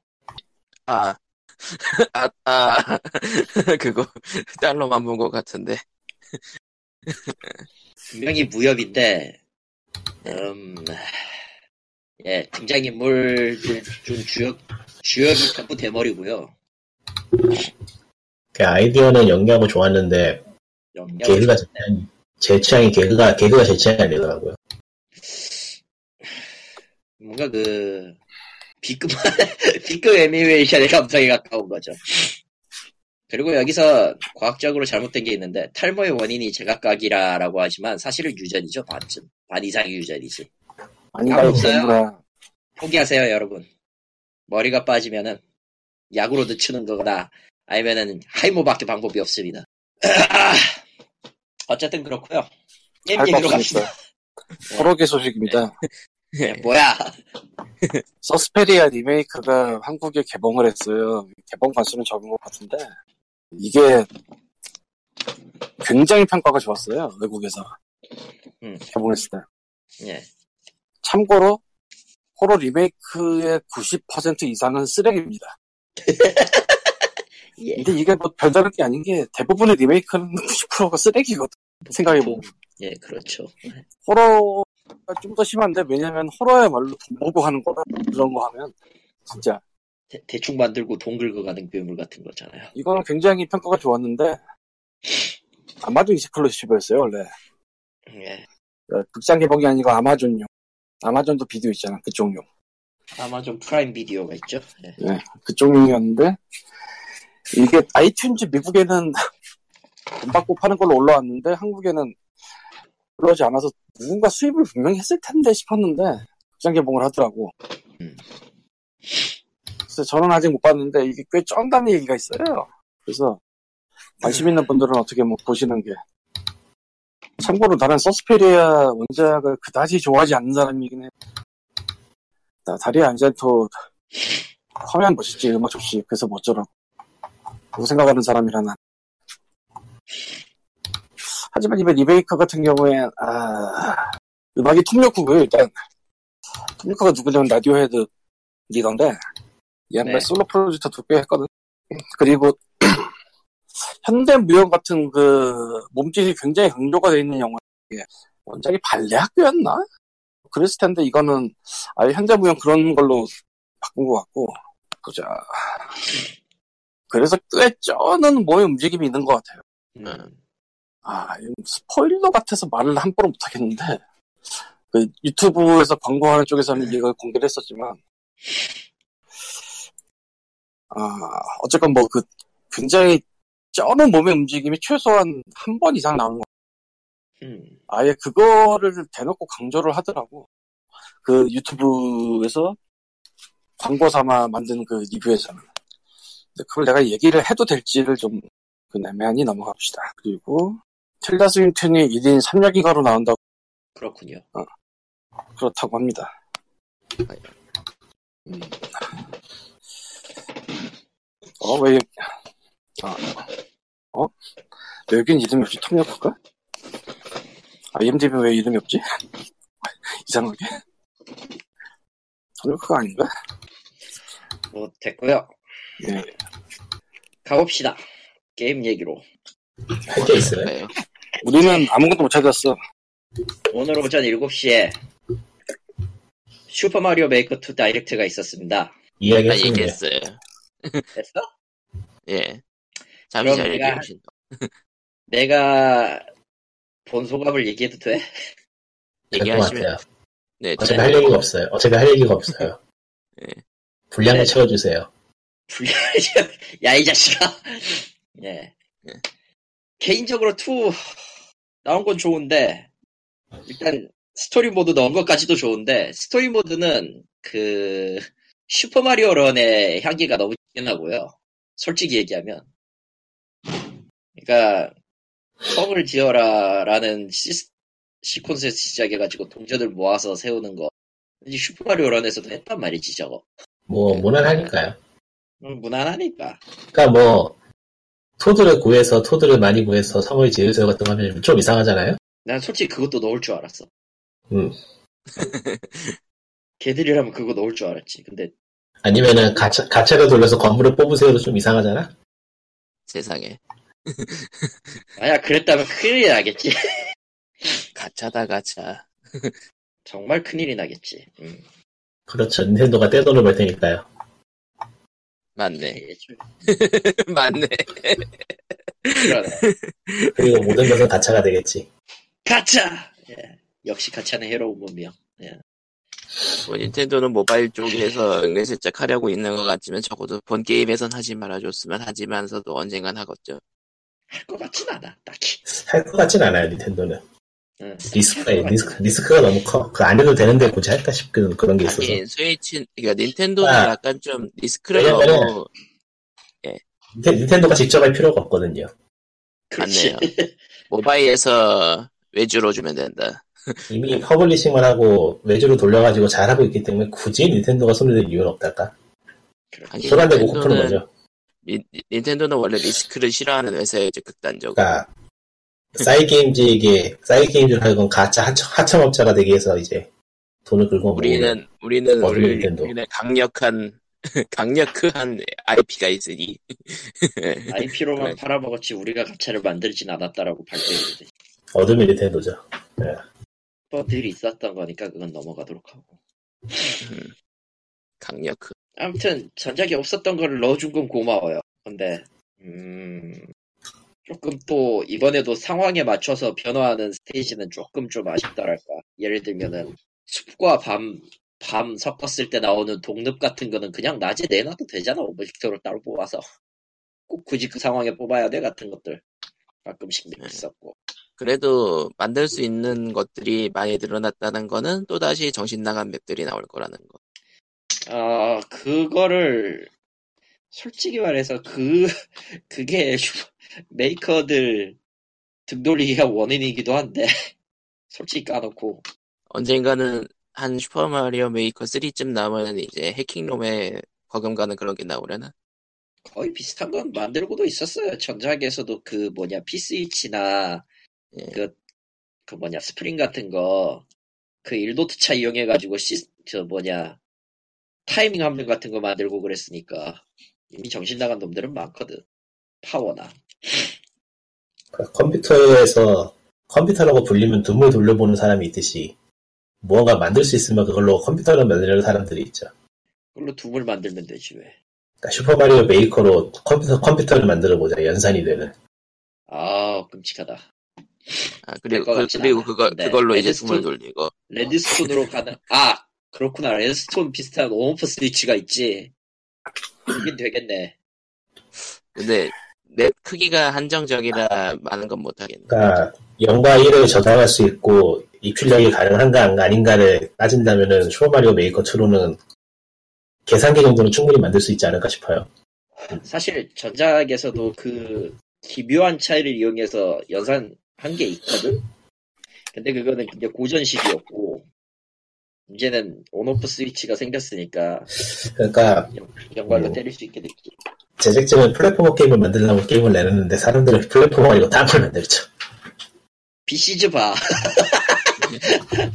아, 아, 아, 그거 달러만 본 것 같은데. 분명히 무협인데 음, 예 등장인물들 좀 주역 주역이 전부 대머리고요. 그 아이디어는 영리하고 좋았는데 영향을 개그가 제 취향이, 제 취향이 개그가 개그가 제 취향이 아니더라고요. 뭔가 그 B급 B급 애니메이션의 감성에 가까운 거죠. 그리고 여기서 과학적으로 잘못된 게 있는데 탈모의 원인이 제각각이라라고 하지만 사실은 유전이죠 반쯤 반 이상이 유전이지. 아닌가요, 없어요? 전부라. 포기하세요 여러분. 머리가 빠지면은 약으로 늦추는 거거나 아니면은 하이모밖에 방법이 없습니다. 어쨌든 그렇고요. 게임 얘기로 갑시다. 호러계 소식입니다. 예, 뭐야? 서스페리아 리메이크가 한국에 개봉을 했어요. 개봉관 수는 적은 것 같은데 이게 굉장히 평가가 좋았어요. 외국에서 음. 개봉했을 때. 예. 참고로 호러 리메이크의 90% 이상은 쓰레기입니다. 예. 근데 이게 뭐 별다른 게 아닌 게 대부분의 리메이크는 90%가 쓰레기거든. 생각해보면. 예, 그렇죠. 호러가 좀 더 심한데 왜냐면 호러야말로 돈 보고 하는 거라 그런 거 하면 진짜 대, 대충 만들고 돈 긁어 가는 괴물 같은 거잖아요. 이거는 굉장히 평가가 좋았는데 아마존 exclusive였어요 원래 예. 어, 극장 개봉이 아니고 아마존용 아마존도 비디오 있잖아 그쪽용 아마존 프라임 비디오가 있죠. 예. 네, 그쪽용이었는데 이게 아이튠즈 미국에는 돈 받고 파는 걸로 올라왔는데 한국에는 올라오지 않아서 누군가 수입을 분명히 했을 텐데 싶었는데 극장 개봉을 하더라고. 음. 그래서 저는 아직 못 봤는데 이게 꽤 쩐다는 얘기가 있어요. 그래서 관심 있는 분들은 어떻게 뭐 보시는 게. 참고로 나는 서스페리아 원작을 그다지 좋아하지 않는 사람이긴 해. 나 다리오 아르젠토 화면 멋있지 음악 좋지 그래서 뭐 어쩌라고 그거 생각하는 사람이라 난 하지만 이번 리메이크 같은 경우엔 아 음악이 톰요크고요 일단. 톰요크가 누구냐면 라디오헤드 리더인데 옛날 네. 솔로 프로젝트도 꽤 했거든. 그리고 현대무용 같은 그 몸짓이 굉장히 강조가 되어 있는 영화. 원작이 발레학교였나? 그랬을 텐데 이거는 아예 현대무용 그런 걸로 바꾼 것 같고 보자 그래서 꽤 쩌는 몸의 움직임이 있는 것 같아요 음. 아 이건 스포일러 같아서 말을 함부로 못하겠는데 그 유튜브에서 광고하는 쪽에서는 이걸 공개를 했었지만 아 어쨌건 뭐 그 굉장히 쩌는 몸의 움직임이 최소한 한 번 이상 나오는 거 음. 아예 그거를 대놓고 강조를 하더라고. 그 유튜브에서 광고 삼아 만든 그 리뷰에서는. 그걸 내가 얘기를 해도 될지를 좀, 그 애매하니 넘어가 봅시다. 그리고, 틸다 스윈튼이 1인 3역인가로 나온다고 그렇군요. 그렇다고 합니다. 음. 어, 왜, 아, 어? 왜 여긴 이름이 없지? 톰요크가? IMDb 왜 이름이 없지? 이상하게. 톰요크가 아닌가? 뭐 됐고요. 예. 가봅시다. 게임 얘기로. 할 게 있어요. 그래요. 우리는 아무것도 못 찾았어. 오늘 오전 7시에 슈퍼마리오 메이커 2 다이렉트가 있었습니다. 다 이야기했는데 얘기했어요. 됐어? 예. 잠시 그럼 잘 내가-. 내가 본 소감을 얘기해도 돼? 얘기하시면. 같아요. 네, 어차피 할 얘기가 없어요. 어차피 할 얘기가 없어요. 예. 분량을 네. 채워주세요. 야, 이 자식아. 예. 개인적으로 2 나온 건 좋은데 일단 스토리 모드 넣은 것까지도 좋은데 스토리 모드는 그 슈퍼마리오 런의 향기가 너무 나고요. 솔직히 얘기하면. 그러니까 성을 지어라라는 시, 시퀀스에서 시작해가지고 동전을 모아서 세우는 거 슈퍼마리오 런에서도 했단 말이지 저거. 뭐 무난하니까요. 음, 무난하니까. 그러니까 뭐 토드를 구해서 토드를 많이 구해서 성을 지으세요 같은 거 하면 좀 이상하잖아요. 난 솔직히 그것도 넣을 줄 알았어. 음. 걔들이라면 그거 넣을 줄 알았지. 근데 아니면은 가차 가차를 돌려서 건물을 뽑으세요도 좀 이상하잖아. 세상에 만약 그랬다면 큰일이 나겠지. 가차다 가차 정말 큰일이 나겠지. 음. 그렇죠. 닌텐도가 떼돈을 벌 테니까요. 맞네 애초에 맞네 그러네. 그리고 모든 것은 가차가 되겠지. 가차! 예. 역시 가차는 해로운 문명. 뭐 닌텐도는 모바일 쪽에서 은근슬쩍 하려고 있는 것 같지만 적어도 본 게임에선 하지 말아줬으면 하지만서도 언젠간 하겠죠 할 것 같진 않아, 딱히. 할 것 같진 않아요, 닌텐도는. 응. 리스크가, 리스크, 리스크 가 너무 커. 그 안 해도 되는데 굳이 할까 싶은 그런 게 있어서. 아니 스위치 그러니까 닌텐도는 아. 약간 좀 리스크를 너무 닌텐- 닌텐도가 직접 할 필요가 없거든요. 맞네요 모바일에서 외주로 주면 된다 이미 publishing만 하고 외주로 돌려가지고 잘하고 있기 때문에 굳이 닌텐도가 손을 댈 이유는 없달까? 아니, 코 푸는 닌텐도는- 거죠. 니- 닌텐도는 원래 리스크를 싫어하는 회사였죠 극단적으로 그러니까 싸이게임즈에게 싸이게임즈를 하건 가짜 하청, 하청업자가 되기 위해서 이제 돈을 끌고 모으는 우리는 우리는 어둠의 우리. 우리는 강력한 강력한 IP가 있으니 IP로만. 팔아먹었지 우리가 가차를 만들진 않았다라고 발표했는데 어둠의 닌텐도죠. 뭐늘 있었던 거니까 그건 넘어가도록 하고. 강력 아무튼 전작이 없었던 거를 넣어준 건 고마워요. 근데 음 조금 또 이번에도 상황에 맞춰서 변화하는 스테이지는 조금 좀 아쉽다랄까. 예를 들면은 숲과 밤, 밤 섞었을 때 나오는 독늪 같은 거는 그냥 낮에 내놔도 되잖아. 오브젝트로 따로 뽑아서. 꼭 굳이 그 상황에 뽑아야 돼 같은 것들 가끔씩 있었고. 그래도 만들 수 있는 것들이 많이 늘어났다는 거는 또다시 정신 나간 맵들이 나올 거라는 거. 아, 그거를, 솔직히 말해서 그, 그게 슈- 메이커들 둠 돌리기가 원인이기도 한데, 솔직히 까놓고, 언젠가는 한 슈퍼마리오 메이커 3쯤 나오면 이제 해킹롬에 버금가는 그런 게 나오려나? 거의 비슷한 건 만들고도 있었어요. 전작에서도 그 뭐냐, P스위치나, 예. 그, 그 뭐냐, 스프링 같은 거, 그 1도트차 이용해가지고 시, 저 뭐냐, 타이밍 함정 같은 거 만들고 그랬으니까, 이미 정신 나간 놈들은 많거든. 파워나. 그러니까 컴퓨터에서 컴퓨터라고 불리면 둠을 돌려보는 사람이 있듯이 무언가 만들 수 있으면 그걸로 컴퓨터를 만들려는 사람들이 있죠. 그걸로 둠을 만들면 되지, 왜. 그러니까 슈퍼마리오 메이커로 컴퓨터, 컴퓨터를 만들어 보자. 연산이 되는. 아, 끔찍하다. 아, 그리고, 그, 리고. 그거, 네, 그걸로 이제 레드스톤- 둠을 돌리고. 레드스톤으로 가는, 아! 그렇구나. 레드스톤 비슷한 on-off 스위치가 있지. 있긴 되겠네. 근데 맵 크기가 한정적이라 많은 건 못하겠네. 그러니까 0과 1을 저장할 수 있고 입출력이 가능한가 아닌가를 따진다면은 슈퍼마리오 메이커 2로는 계산기 정도는 충분히 만들 수 있지 않을까 싶어요. 사실 전작에서도 그 기묘한 차이를 이용해서 연산한 게 있거든? 근데 그거는 이제 고전식이었고, 이제는 on/off 스위치가 생겼으니까 그러니까 연관로 음. 때릴 수 있게 됐지. 제작진은 platformer 게임을 만들려고 게임을 내놨는데 사람들은 platformer 아니고 딴걸 만들죠. BC즈 봐.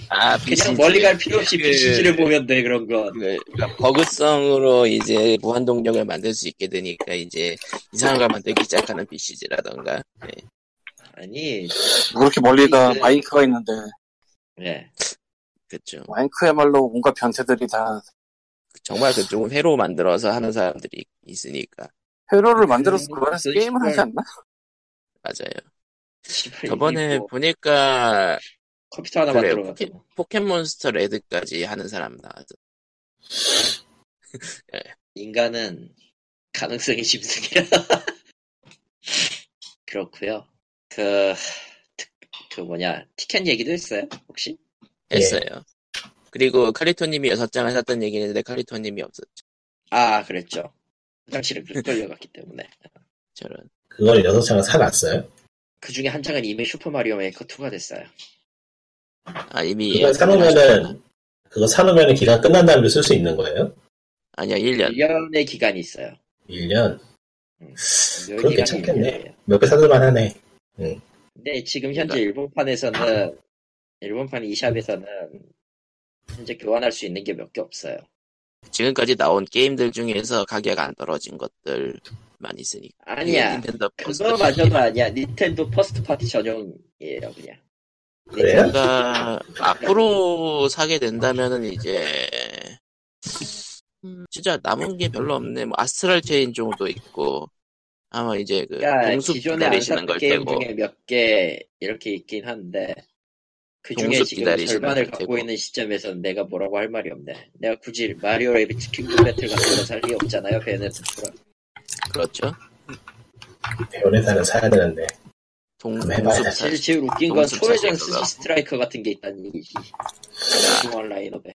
아, 그냥. 멀리 갈 필요 없이 그- BC즈를 보면 돼, 그런 건. 그, 그러니까 버그성으로 이제 무한 동력을 만들 수 있게 되니까 이제 이상한 걸 만들기 시작하는 Besiege라던가. 아니, 뭐 그렇게 멀리 가 그- 마인크가 있는데 예. 그쵸. 마인크야말로 온갖 변태들이 다 정말 그쪽은 회로 만들어서 하는 사람들이 있으니까. 회로를 만들어서 그- 그거 안에서 그 게임을 하지 않나? 맞아요. 저번에 뭐 보니까 컴퓨터 하나 그래, 만들어 포켓, 포켓몬스터 레드까지 하는 사람 나와서. 인간은 가능성의 짐승이야. 그렇고요. 그, 특- 그 뭐냐, 티켓 얘기도 했어요? 혹시? 했어요. 그리고 카리토님이 여섯 장을 샀던 얘기는 했는데 카리토님이 없었죠. 아, 그랬죠. 화장실을 끌려갔기 때문에. 저런. 그걸 여섯 장을 사놨어요? 그 중에 한 장은 이미 슈퍼마리오 메이커 2가 됐어요. 아 이미 그거 사놓으면은 그거 사놓으면은 기간 끝난 다음에 쓸 수 있는 거예요? 아니야 1년. 1년의 기간이 있어요. 1년? 음, 그럼 괜찮겠네. 1년이에요. 몇개 사둘만 하네. 근데 지금 현재 일본판에서는 일본판 e샵에서는 현재 교환할 수 있는 게 몇 개 없어요. 지금까지 나온 게임들 중에서 가격 안 떨어진 것들만 있으니까. 아니야. 닌텐도 first 그거 마저도 아니야. 닌텐도 퍼스트 파티 전용이에요, 그냥. 그래요? 그러니까 앞으로 사게 된다면은 이제 음, 진짜 남은 게 별로 없네. 뭐 아스트랄 체인 정도 있고 아마 이제 그 그러니까 공수 기존에 안 샀던 걸 게임 테고 중에 몇 개 이렇게 있긴 한데 그 중에 지금 절반을 걸 갖고 테고. 있는 시점에서는 내가 뭐라고 할 말이 없네. 내가 굳이 마리오 레비츠 킹덤 배틀 같은 거 살 리 없잖아요, 베네트 프로. 그렇죠. 배원회사는 사야 되는데. 동, 돼. 제일 제일 웃긴 건 초회전. 스시 스트라이커 같은 게 있다는 얘기지. 중원 라인업에.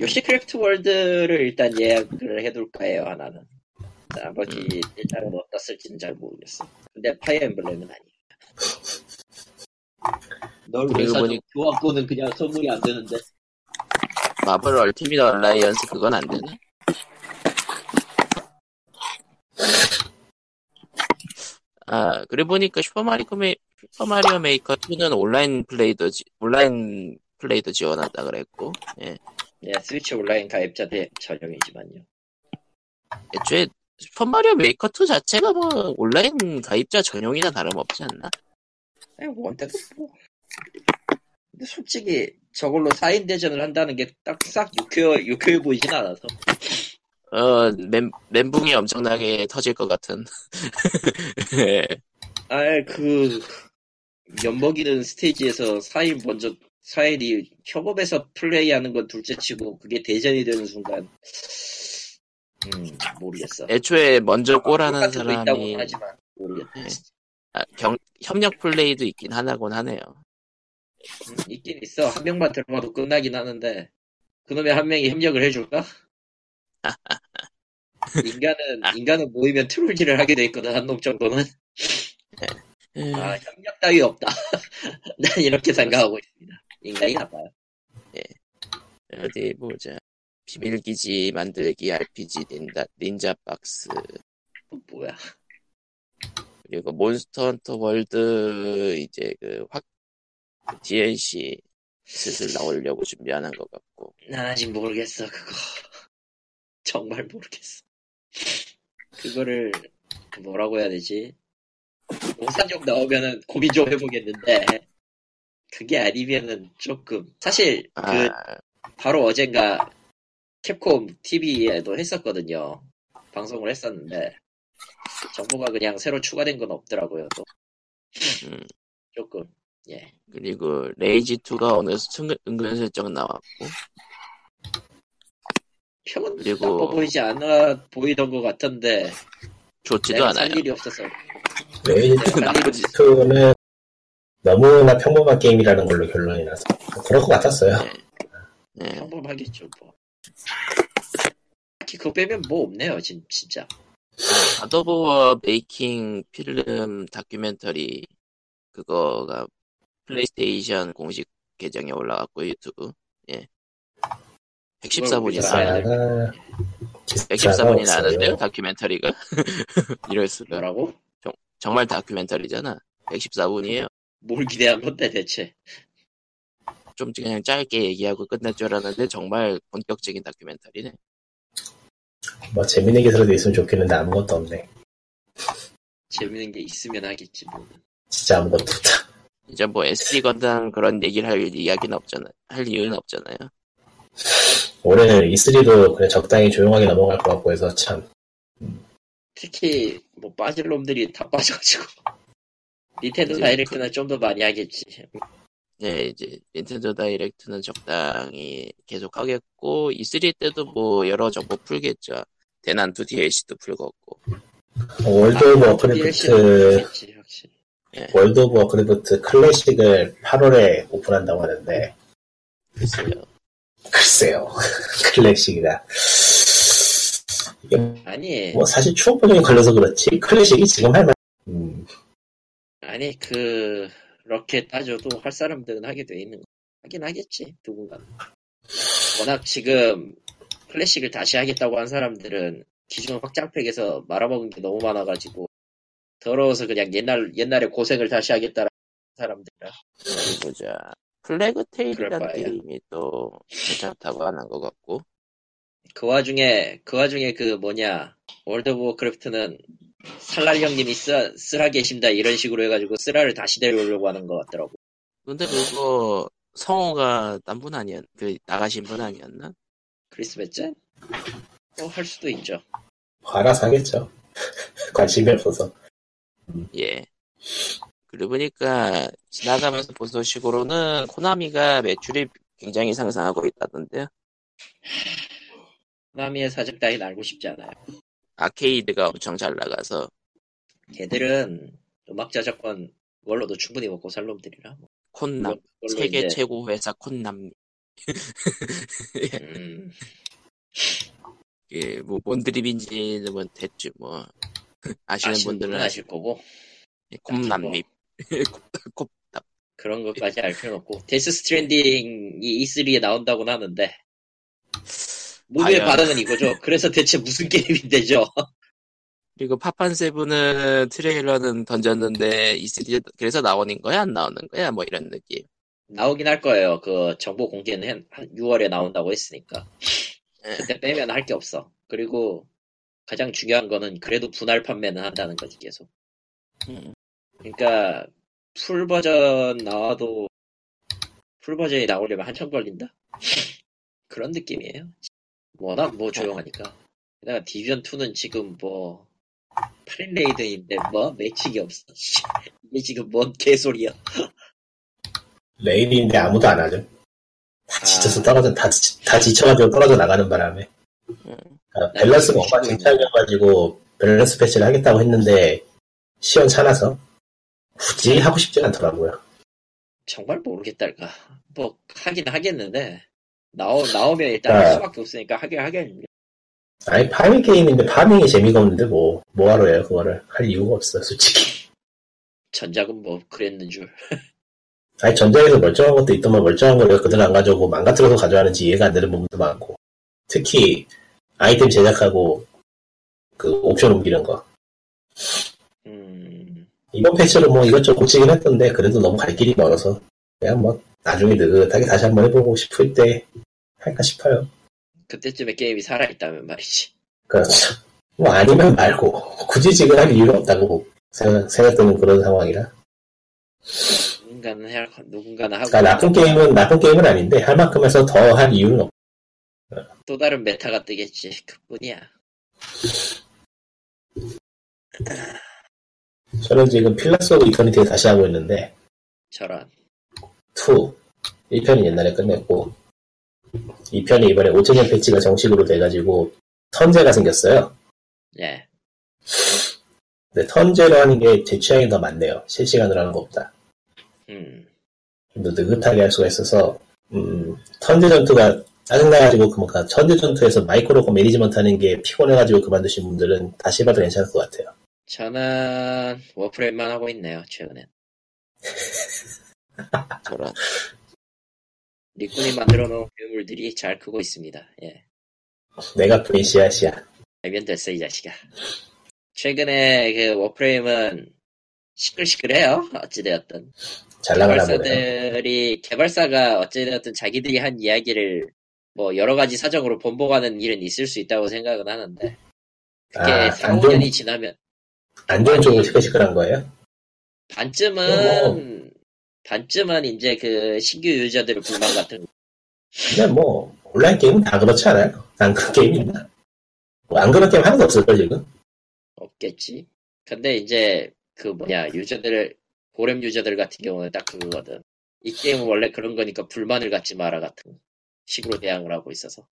요시크래프트 월드를 일단 예약을 해둘까 해요, 하나는. 나머지 음. 일단은 어디다 쓸지는 잘 모르겠어. 근데 파이어 엠블렘은 아니야. 널 그리고 회사 보니- 교환권은 그냥 선물이 안 되는데. 마블 얼티밋 얼라이언스 그건 안 되나? 아, 그래 보니까 슈퍼마리오 메 슈퍼마리오 메이커 2는 온라인 플레이도 지, 온라인 플레이도 지원한다 그랬고, 예. 예, 스위치 온라인 가입자 대 전용이지만요. 애초에 슈퍼마리오 메이커 2 자체가 뭐 온라인 가입자 전용이나 다름없지 않나? 아니, 원때도 뭐. 근데 솔직히 저걸로 4인 대전을 한다는 게 딱싹 유쾌, 유쾌해 보이진 않아서. 어, 멘, 멘붕이 엄청나게 터질 것 같은. 예. 아, 그, 엿먹이는 스테이지에서 4인 먼저, 4인이 협업해서 플레이하는 건 둘째 치고, 그게 대전이 되는 순간, 음, 모르겠어. 애초에 먼저 거 사람이 있다고는 하지만, 모르겠다. 예. 아, 경, 협력 플레이도 있긴 하나곤 하네요. 음, 있긴 있어. 한 명만 들어가도 끝나긴 하는데, 그놈의 한 명이 협력을 해줄까? 인간은, 아. 인간은 모이면 트롤질을 하게 돼 있거든, 한 놈 정도는. 예. 아, 협력 따위 없다. 난 이렇게 생각하고 있습니다. 인간이 나빠요. 어디 보자. 비밀기지 만들기 RPG 닌자, 닌자 박스 뭐야. 그리고 몬스터 헌터 월드 이제 그 확 DLC 슬슬 나오려고 준비하는 것 같고 난 아직 모르겠어, 그거. 정말 모르겠어. 그거를, 뭐라고 해야 되지? 공산적 나오면은 고민 좀 해보겠는데, 그게 아니면은 조금. 사실, 그, 아 바로 어젠가 캡콤 TV에도 했었거든요. 방송을 했었는데, 정보가 그냥 새로 추가된 건 없더라고요, 또. 음, 조금, 예. 그리고 레이지 2가 어느 순간 은근슬쩍 나왔고 평은 그리고- 나빠 보이지 않아 보이던 것 같은데, 좋지도 않아요. 살 일이 없어서. 레이지 나쁘지. 2는 너무나 평범한 게임이라는 걸로 결론이 나서 그럴 것 같았어요. 네. 평범하겠죠, 뭐. 딱히 그거 빼면 뭐 없네요, 진, 진짜. 갓 오브 워 메이킹 필름 다큐멘터리 그거가 플레이스테이션 공식 계정에 올라갔고 유튜브 예 114분이 그걸 나와요 우리가 기사가, 114분이 없어요. 나는데요 다큐멘터리가 이럴 수가 뭐라고? 정말 다큐멘터리잖아 114분이에요 뭘 기대한 건데, 대체. 좀 그냥 짧게 얘기하고 끝날 줄 알았는데 정말 본격적인 다큐멘터리네 뭐 재밌는 기사라도 있으면 좋겠는데 아무것도 없네. 재밌는 게 있으면 하겠지, 뭐. 진짜 아무것도 없다. 이제 뭐 SD 건담 그런 얘기를 할 이야기는 없잖아요 할 이유는 없잖아요 올해는 E3도 그냥 적당히 조용하게 넘어갈 것 같고 해서 참 특히, 뭐, 빠질 놈들이 다 빠져가지고. 닌텐도 이제 다이렉트는 좀 더 많이 하겠지. 네, 이제 닌텐도 다이렉트는 적당히 계속 하겠고 E3 때도 뭐 여러 정보 풀겠죠. 대난투 DLC도 풀겠고. 월드 오브 워크래프트 확실히. 월드 오브 워크래프트 클래식을 8월에 오픈한다고 하는데 글쎄요. 글쎄요 클래식이라 이게 아니 뭐 사실 추억 버전이 걸려서 그렇지 클래식이 지금 할 만. 음, 아니 그렇게 따져도 할 사람들은 하게 돼 있는 거 하긴 하겠지 누군가 워낙 지금 클래식을 다시 하겠다고 한 사람들은 기존 확장팩에서 말아먹은 게 너무 많아가지고 더러워서 그냥 옛날 옛날에 고생을 다시 하겠다는 사람들이라 어디 보자. 플레이그 테일이라는. 게임이 또 괜찮다고 하는 것 같고. 그 와중에 그 와중에 그 뭐냐 월드 오브 워크래프트는 스랄 형님이 스, 스랄 계신다 이런 식으로 해가지고 스랄을 다시 데려오려고 하는 것 같더라고 근데 그거 성우가 딴 분 아니었, 그 나가신 분 아니었나? 크리스 베츠? 뭐할 수도 있죠 알아서 하겠죠 관심이 없어서 예. 그러고 보니까 지나가면서 본 소식으로는 코나미가 매출이 굉장히 상승하고 있다던데요. 나미의 사정 따윈 알고 싶지 않아요 아케이드가 엄청 잘 나가서 걔들은 음악 저작권 그걸로도 충분히 먹고 살 놈들이라 뭐. 콘남 세계 이제, 최고 회사 콘남 음, 예, 뭐, 뭔 드립인지는 뭐 됐지, 뭐. 아시는 분들은 아실 거고 곰남립. 곱답. 그런 것까지 알 필요는 없고 데스 스트랜딩이 E3에 나온다고는 하는데 모두의. 반응은 이거죠 그래서 대체 무슨 게임인데죠 그리고 파판 세븐은 트레일러는 던졌는데, E3 그래서 나오는 거야? 안 나오는 거야? 뭐 이런 느낌. 나오긴 할 거예요 그 정보 공개는 한- 한 6월에 나온다고 했으니까 예. 그때 빼면 할 게 없어 그리고 가장 중요한 거는 그래도 분할 판매는 한다는 거지 계속 음. 그러니까 full 버전 나와도 full 버전이 나오려면 한참 걸린다? 그런 느낌이에요. 워낙 뭐 조용하니까. 게다가 디비전 2는 지금 뭐 8인 raid인데 뭐 매칭이 없어. 이게 지금 뭔 개소리야. raid인데 아무도 안 하죠 다 아. 지쳐서 떨어져 다, 지- 다 지쳐가지고 떨어져 나가는 바람에 음. 아, 밸런스가 지금 엉망진창이어가지고 밸런스 패치를 하겠다고 했는데 시원찮아서 굳이 하고 싶지 않더라고요 정말 모르겠달까. 뭐 하긴 하겠는데 나오, 나오면 일단 아. 할 수밖에 없으니까 하긴 하겠는데. 아니 파밍 게임인데 파밍이 재미가 없는데 뭐 뭐하러 해요 그거를 할 이유가 없어요 솔직히 전작은 뭐 그랬는 줄. 아니 전작에서 멀쩡한 것도 있더만 멀쩡한 걸왜 그대로 안 가져오고 망가뜨려서 가져가는지 이해가 안 되는 부분도 많고 특히 아이템 제작하고 그 옵션 옮기는 거. 음, 이번 패치로 뭐 이것저것 고치긴 했던데 그래도 너무 갈 길이 멀어서 그냥 뭐 나중에 느긋하게 다시 한번 해보고 싶을 때 할까 싶어요. 그때쯤에 게임이 살아있다면 말이지. 그렇죠. 뭐 아니면 말고 굳이 지금 할 이유가 없다고 생각, 생각되는 그런 상황이라. 누군가는 해야, 누군가는 하고. 그러니까 나쁜 게임은 나쁜 게임은 아닌데 할 만큼 해서 더 할 이유는 없 또 다른 meta가 뜨겠지. 그뿐이야. 저는 지금 필라스 오브 이터니티를 다시 하고 있는데 저런. 1편이 옛날에 끝냈고 2편이 이번에 5.0 패치가 정식으로 돼가지고 턴제가 생겼어요 예. 근데 턴제로 하는 게 제 취향이 더 많네요 실시간으로 하는 것보다 음. 좀더 느긋하게 할 수가 있어서 음, 턴제 전투가 짜증나가지고 그 뭔가 턴제 전투에서 micromanagement 하는 게 피곤해가지고 그만두신 분들은 다시 해봐도 괜찮을 것 같아요 저는 워프레임만 하고 있네요. 최근엔. 저런. 리꾼이 만들어 놓은 괴물들이 잘 크고 있습니다. 예. 내가 그린 씨앗이야 알면 됐어, 이 자식아. 최근에 그 워프레임은 시끌시끌해요. 어찌되었든. 잘 나가나 보네요 개발사들이, 개발사가 어찌되었든 자기들이 한 이야기를 뭐 여러 가지 사정으로 번복하는 일은 있을 수 있다고 생각은 하는데. 그게 아, 4, 안 5년이 좋은, 지나면 안 좋은 쪽으로 시끌시끌한 거예요? 반쯤은, 반쯤은 이제 그 신규 유저들의 불만 같은 거. 근데 뭐 온라인 게임은 다 그렇지 않아요? 안 그런 게임 있나? 뭐 안 그런 게임 하나도 없을걸 지금? 없겠지. 근데 이제 그 뭐냐 유저들 고렙 유저들 같은 경우는 딱 그거거든. 이 게임은 원래 그런 거니까 불만을 갖지 마라 같은 식으로 대항을 하고 있어서.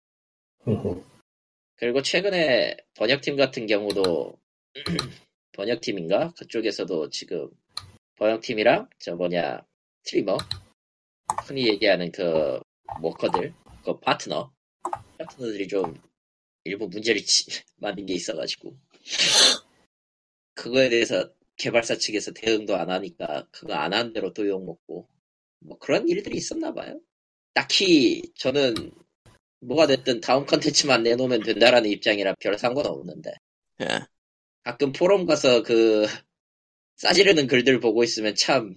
그리고 최근에 번역팀 같은 경우도 번역팀인가 그쪽에서도 지금 번역팀이랑 저 뭐냐 스트리머 흔히 얘기하는 그 워커들 그 파트너 파트너들이 좀 일부 문제를 치- 만든 게 있어가지고 그거에 대해서 개발사 측에서 대응도 안 하니까 그거 안 하는 대로 또 욕먹고 뭐 그런 일들이 있었나 봐요. 딱히 저는 뭐가 됐든 다음 컨텐츠만 내놓으면 된다라는 입장이라 별 상관 없는데 예. 가끔 포럼 가서 그 싸지르는 글들 보고 있으면 참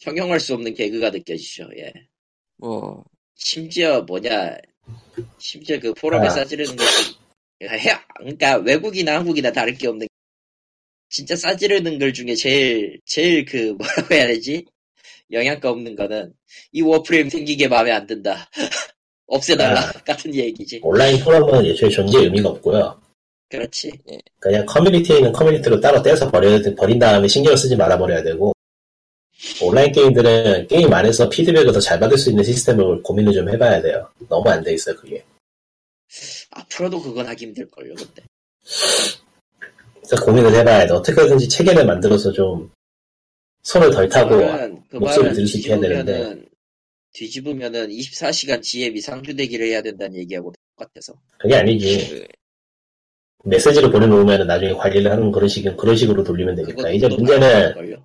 형용할 수 없는 개그가 느껴지죠. 예. 뭐 심지어 뭐냐 심지어 그 포럼에 아. 싸지르는 것도 해 그러니까 외국이나 한국이나 다를 게 없는 게 진짜 싸지르는 글 중에 제일 제일 그 뭐라고 해야 되지 영양가 없는 거는 이 워프레임 생기게 마음에 안 든다 없애달라 아. 같은 얘기지 온라인 포럼은 애초에 존재 의미가 없고요. 그렇지 그냥 커뮤니티에 있는 커뮤니티로 따로 떼서 버려, 버린 다음에 신경 쓰지 말아 버려야 되고, 온라인 게임들은 게임 안에서 피드백을 더 잘 받을 수 있는 시스템을 고민을 좀 해봐야 돼요. 너무 안 돼 있어요, 그게. 앞으로도 그건 하기 힘들 걸요 근데 그래서 고민을 해봐야 돼. 어떻게든지 체계를 만들어서 좀 손을 덜 타고 그 목소리 말은 들을 수 있게 해야 되는데. 뒤집으면은 뒤집으면은 24시간 지혜 미상주대기를 해야 된다는 얘기하고 똑같아서 그게 아니지. 그, 메시지를 보내놓으면 나중에 관리를 하는 그런 식, 그런 식으로 돌리면 되니까. 그것도 이제 또 문제는.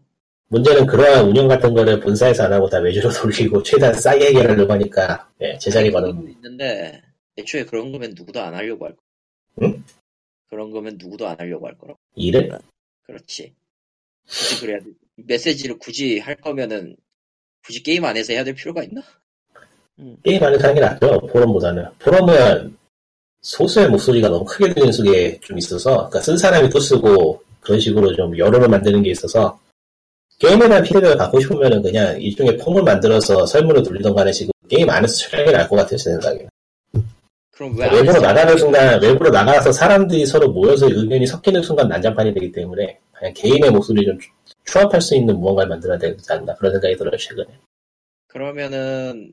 문제는 그러한 운영 같은 거를 본사에서 안 하고 다 외주로 돌리고 최대한 싸게 해결하려고 하니까, 예, 제자리 건 있는데 애초에 그런 거면 누구도 안 하려고 할 거. 응? 그런 거면 누구도 안 하려고 할 거라. 일을? 그렇지. 그래야 돼. 메시지를 굳이 할 거면은 굳이 게임 안에서 해야 될 필요가 있나? 게임 안에서 하는 게 낫죠, 포럼보다는. 포럼은 소수의 목소리가 너무 크게 들리는 속성이 좀 있어서, 그러니까 쓴 사람이 또 쓰고, 그런 식으로 좀 여론을 만드는 게 있어서, 게임에 대한 피드백을 갖고 싶으면은 그냥 일종의 폼을 만들어서 설문을 돌리던가 하는 식으로 게임 안에서 하는 쪽이 나을 것 같아요, 제 생각에. 그럼 왜 외부로 안에서 나가는 순간, 외부로 나가서 사람들이 서로 모여서 의견이 섞이는 순간 난장판이 되기 때문에, 그냥 개인의 목소리 좀 추- 추합할 수 있는 무언가를 만들어야 되지 않나, 그런 생각이 들어요, 최근에. 그러면은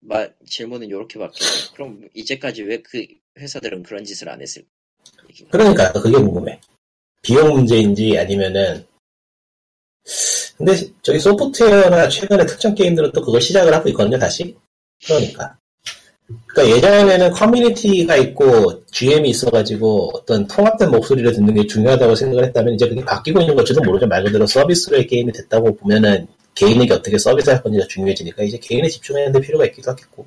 마, 질문은 이렇게 바뀌어요. 그럼 이제까지 왜 그 회사들은 그런 짓을 안 했을까? 그러니까, 그게 궁금해. 비용 문제인지 아니면은, 근데 저기 소프트웨어나 최근에 특정 게임들은 또 그걸 시작을 하고 있거든요, 다시. 그러니까. 그러니까 예전에는 커뮤니티가 있고 GM이 있어가지고 어떤 통합된 목소리를 듣는 게 중요하다고 생각을 했다면 이제 그게 바뀌고 있는 걸지도 모르죠. 말 그대로 서비스로의 게임이 됐다고 보면은 개인에게 어떻게 서비스할 건지가 중요해지니까 이제 개인에 집중해야 될 필요가 있기도 하겠고.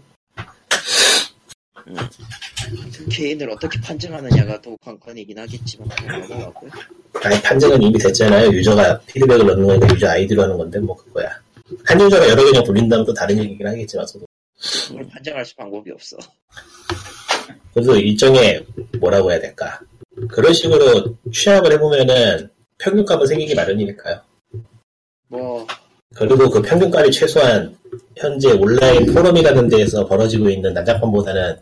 그 개인을 어떻게 판정하느냐가 또 관건이긴 하겠지만 넘어가고요. 아니 판정은 이미 됐잖아요. 유저가 피드백을 넣는 거니까 유저 아이디로 하는 건데 뭐 그거야. 한 유저가 여러 개냥 돌린다면 또 다른 얘기긴 하겠지만 서도. 그걸 판정할 수 방법이 없어. 그래도 일종의 뭐라고 해야 될까. 그런 식으로 취합을 해보면은 평균값은 생기기 마련이니까요. 뭐 그리고 그 평균값이 최소한 현재 온라인 포럼이라는 데에서 벌어지고 있는 난장판보다는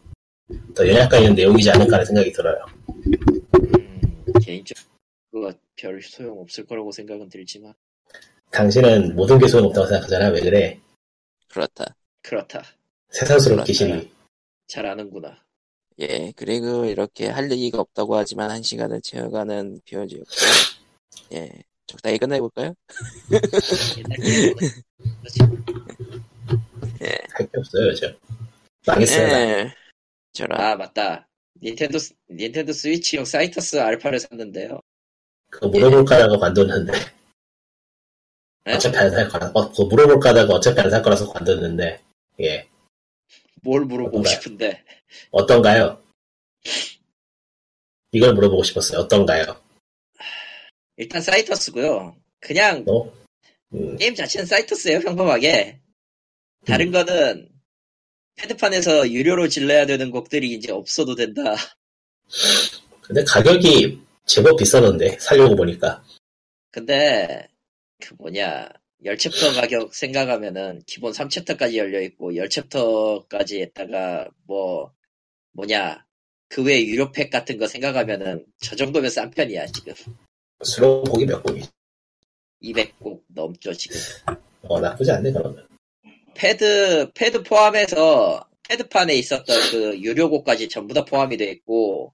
더 연약한 있는 내용이지 않을까 하는 생각이 들어요. 음, 개인적으로 그거 별 소용 없을 거라고 생각은 들지만 당신은 모든 게 소용 없다고 생각하잖아. 왜 그래? 그렇다. 그렇다. 세상스럽게 그렇다. 시리. 잘 아는구나. 예, 그리고 이렇게 할 얘기가 없다고 하지만 한 시간을 채워가는 비워지였고, 예, 적당히 끝내볼까요? 옛날 게임은 그렇지. 할게 없어요, 요즘. 망했어요. 나. 예, 저런, 아 맞다. 닌텐도 스- 닌텐도 스위치용 사이터스 알파를 샀는데요. 그거 물어볼까 하다가 관뒀는데. 네? 어차피 안 살 거라. 어, 그거 물어볼까 하다가 어차피 안 살 거라서 관뒀는데. 예. 뭘 물어보고 어떤가요? 싶은데 어떤가요? 이걸 물어보고 싶었어요. 어떤가요? 일단 사이터스고요. 그냥 너? 음, 게임 자체는 사이터스예요 평범하게. 다른 음. 거는 패드판에서 유료로 질러야 되는 곡들이 이제 없어도 된다. 근데 가격이 제법 비싸던데, 살려고 보니까. 근데 그 뭐냐 10챕터 가격 생각하면은 기본 3챕터까지 열려있고 10챕터까지 했다가 뭐 뭐냐 그 외에 유료 팩 같은 거 생각하면은 저 정도면 싼 편이야 지금 수록 곡이 몇 곡이? 200곡 넘죠 지금 어, 나쁘지 않네, 그러면. 패드 패드 포함해서 패드판에 있었던 그 유료곡까지 전부 다 포함이 돼 있고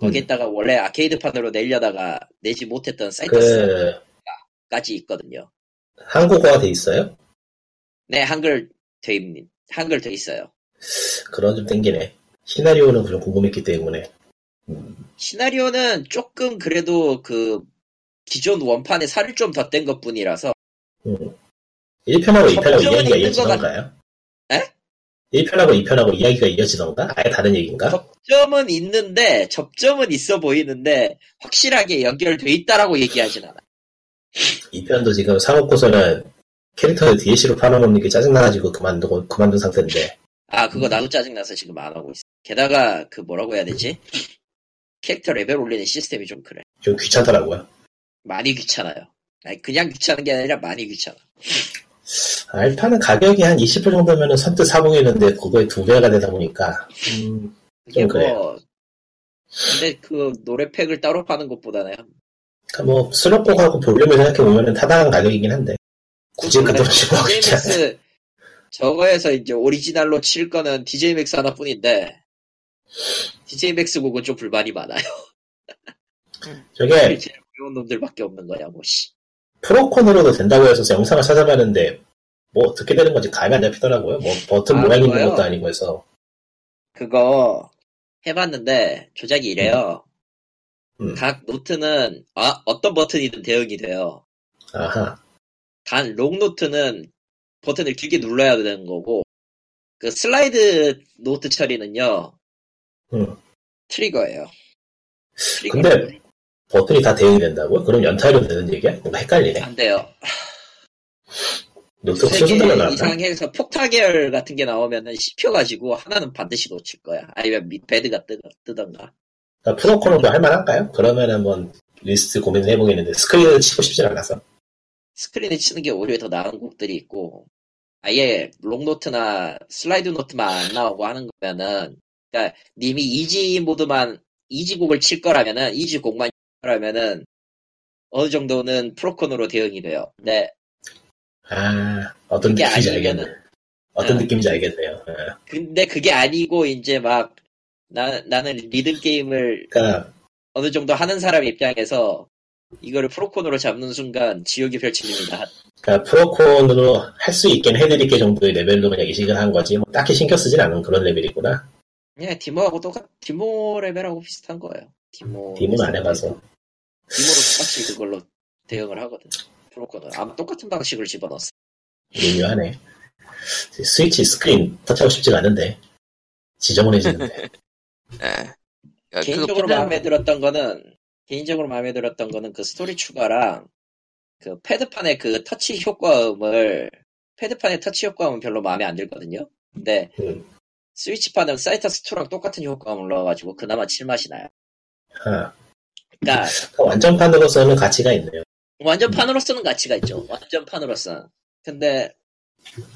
거기에다가 원래 아케이드판으로 내려다가 내지 못했던 그, 있거든요 한국어가 돼 있어요? 네, 한글 돼 있, 한글 돼 있어요. 그런 좀 땡기네. 시나리오는 좀 궁금했기 때문에. 시나리오는 조금 그래도 그 기존 원판에 살을 좀 더 뗀 것 뿐이라서 음. 1편하고 2편하고 접점은 이야기가 이어지던가요? 에? 1편하고 2편하고 이야기가 이어지던가? 아예 다른 얘기인가? 접점은 있는데 접점은 있어 보이는데 확실하게 연결돼 있다라고 얘기하진 않아. 2편도 지금 사놓고서는 캐릭터를 DLC로 팔아먹는 게 짜증나가지고 그만두고, 그만둔 상태인데. 아 그거 나도 짜증나서 지금 안 하고 있어. 게다가 그 뭐라고 해야 되지? 캐릭터 레벨 올리는 시스템이 좀 그래. 좀 귀찮더라고요. 많이 귀찮아요. 아니 그냥 귀찮은 게 아니라 많이 귀찮아. 알파는 가격이 한 20불 정도면은 선뜻 사보겠는데 그거에 두 배가 되다 보니까 음, 좀 그래요. 뭐 근데 그 노래팩을 따로 파는 것보다는 그러니까 뭐 수록곡하고 볼륨을 생각해보면은 타당한 가격이긴 한데 굳이 그 돈을 주고 하겠지 저거에서 이제 오리지널로 칠 거는 DJ맥스 하나뿐인데 DJ맥스 곡은 좀 불만이 많아요. 저게 제일 어려운 놈들밖에 없는 거야 뭐 씨. 프로콘으로도 된다고 해서 영상을 찾아봤는데 뭐 어떻게 되는 건지 감이 안 잡히더라고요. 뭐 버튼 아, 모양 있는? 것도 아니고 해서 그거 해봤는데 조작이 이래요. 음. 각 노트는 아, 어떤 버튼이든 대응이 돼요. 아하 단 long note는 버튼을 길게 눌러야 되는 거고 그 slide note 처리는요 음. 트리거예요. 트리거 근데 버튼이 다 대응이 된다고요? 그럼 연타로 되는 얘기야? 뭔가 헷갈리네. 안 돼요. 노트가 세 수준 개 달라나 이상 해서 폭타 계열 같은 게 나오면은 씹혀 가지고 하나는 반드시 놓칠 거야. 아니면 밑 bad가 뜨, 뜨던가. 그러니까 프로콘으로 할만한가요? 그러면 한번 리스트 고민을 해보겠는데 스크린을 치고 싶진 않아서 스크린에 치는 게 오히려 더 나은 곡들이 있고 아예 long note나 slide note만 안 나오고 하는 거면은 그러니까 님이 easy mode만 easy 곡을 칠 거라면은 easy 곡만 칠 거라면은 어느 정도는 프로콘으로 대응이 돼요. 근데 아 어떤 느낌인지 알겠네. 어떤 응. 느낌인지 알겠네요. 예. 근데 그게 아니고 이제 막 나, 나는 리듬 게임을 그러니까 어느 정도 하는 사람 입장에서 이거를 프로콘으로 잡는 순간 지옥이 펼쳐집니다. 그러니까 프로콘으로 할 수 있긴 해드릴게 정도의 레벨로 그냥 이식을 한 거지 뭐 딱히 신경 쓰진 않은 그런 레벨이구나. 그냥 디모하고 똑같, 디모 레벨하고 비슷한 거예요. 디모. 디모는 안 해봐서. 디모로 똑같이 그걸로 대응을 하거든. 프로콘은. 아마 똑같은 방식을 집어넣었어. 미묘하네. 스위치 스크린 터치하고 싶지가 않은데 지저분해지는데. 예. 그러니까 개인적으로 그거 마음에 들었던 거는, 개인적으로 마음에 들었던 거는 그 스토리 추가랑 그 패드판의 그 터치 효과음을, 패드판의 터치 효과음은 별로 마음에 안 들거든요. 근데 음. 스위치판은 사이터스2랑 똑같은 효과음을 넣어가지고 그나마 칠 맛이 나요. 아, 그러니까 완전판으로서는 가치가 있네요. 완전판으로서는 가치가 있죠. 완전판으로서는. 근데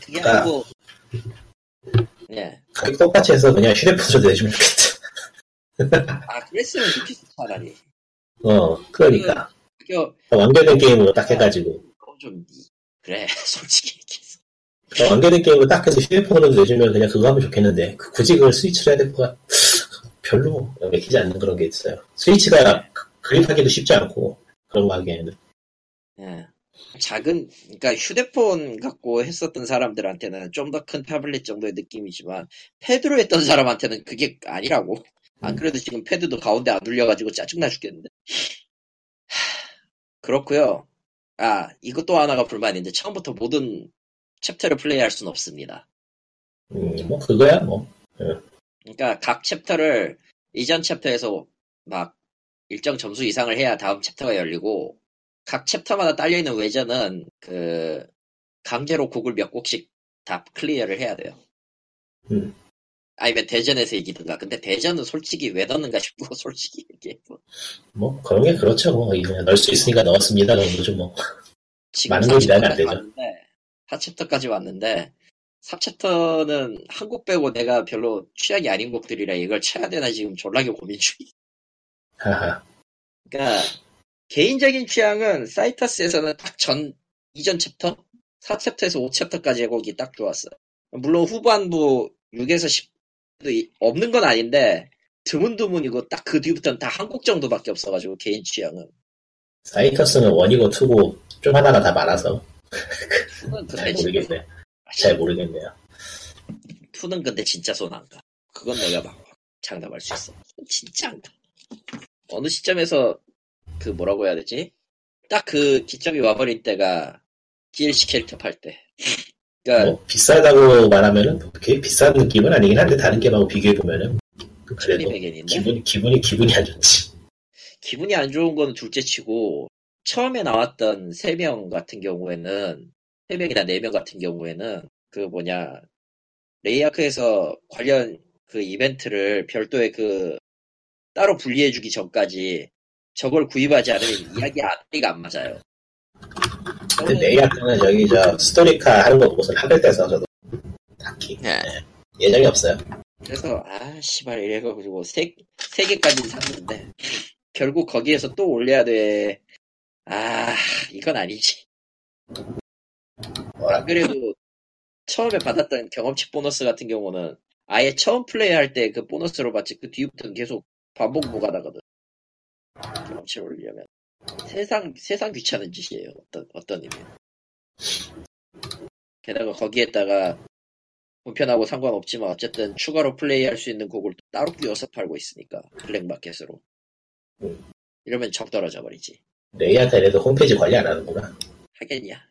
그게 그러니까 아니고 예. 가격 똑같이 해서 그냥 휴대폰으로 내주면 좋겠다. 아 그랬으면 좋겠어 차라리. 어, 그러니까 그거 완결된 게임으로 딱 해가지고 그건 좀 그래 솔직히 얘기해서. 그러니까 완결된 게임으로 딱 해서 휴대폰으로 내주면 그냥 그거 하면 좋겠는데 그- 굳이 그걸 스위치로 해야 될 것 같... 별로 맥히지 않는 그런 게 있어요. 스위치가 그- 그립하기도 쉽지 않고 그런 거 하기에는 예. 작은 그러니까 휴대폰 갖고 했었던 사람들한테는 좀 더 큰 타블렛 정도의 느낌이지만 패드로 했던 사람한테는 그게 아니라고. 안 그래도 지금 패드도 가운데 안 눌려가지고 짜증나 죽겠는데. 하, 그렇고요. 아 이것도 하나가 불만인데 처음부터 모든 챕터를 플레이할 수는 없습니다. 음, 뭐 그거야 뭐 그러니까 각 챕터를 이전 챕터에서 막 일정 점수 이상을 해야 다음 챕터가 열리고 각 챕터마다 딸려있는 외전은 그 강제로 곡을 몇 곡씩 다 클리어를 해야 돼요. 음. 아니면 대전에서 이기든가. 근데 대전은 솔직히 왜 넣는가 싶고 솔직히 얘기해서 뭐 그런 게 그렇죠. 뭐 그냥 넣을 수 있으니까 넣었습니다. 정도죠 뭐. 지금 많은 걸 기대하면 안 4챕터까지 되죠. 왔는데 4챕터까지 왔는데 4챕터는 한곡 빼고 내가 별로 취향이 아닌 곡들이라 이걸 쳐야 되나 지금 졸라게 고민 중이야. 하하. 그러니까 개인적인 취향은 사이터스에서는 딱 전 이전 챕터 4챕터에서 5챕터까지의 곡이 딱 좋았어요. 물론 후반부 6에서 10도 없는 건 아닌데 드문드문이고 딱 그 뒤부터는 다한곡 정도밖에 없어가지고 개인 취향은 사이터스는 원이고 투고 좀 하나가 다 많아서 잘 모르겠네. 잘 모르겠네요. 투는 근데 진짜 손 안 가. 그건 내가 막 장담할 수 있어. 진짜 안 가. 어느 시점에서 그 뭐라고 해야 되지? 딱 그 기점이 와버릴 때가 DLC 캐릭터 팔 때. 그러니까 뭐 비싸다고 말하면은 그렇게 비싼 느낌은 아니긴 한데 다른 게임하고 비교해 보면은 그래도 1200엔인데 기분이 기분이 기분이 안 좋지. 기분이 안 좋은 거는 둘째치고 처음에 나왔던 3명 같은 경우에는 3명이나 4명 같은 경우에는 그 뭐냐 레이아크에서 관련 그 이벤트를 별도의 그 따로 분리해주기 전까지 저걸 구입하지 않으면 이야기 앞뒤가 안 맞아요. 근데 내야트는 여기 저 스토리카 하는 거 보고서 하별 때서 저도 딱히 예. 예정이 없어요. 그래서 아 씨발 이래가 지고 세, 세 개까지 샀는데 결국 거기에서 또 올려야 돼. 아 이건 아니지. 뭐라 안 그래도 처음에 받았던 경험치 보너스 같은 경우는 아예 처음 플레이할 때 그 보너스로 받지 그 뒤부터는 계속 반복 무가다거든. 경험치를 올리려면 세상 세상 귀찮은 짓이에요. 어떤 어떤 의미. 게다가 거기에다가 불편하고 상관없지만 어쨌든 추가로 플레이할 수 있는 곡을 또 따로 끼워서 팔고 있으니까 블랙마켓으로. 음. 이러면 정 떨어져 버리지. 레이아트에도 홈페이지 관리 안 하는구나. 하겠냐?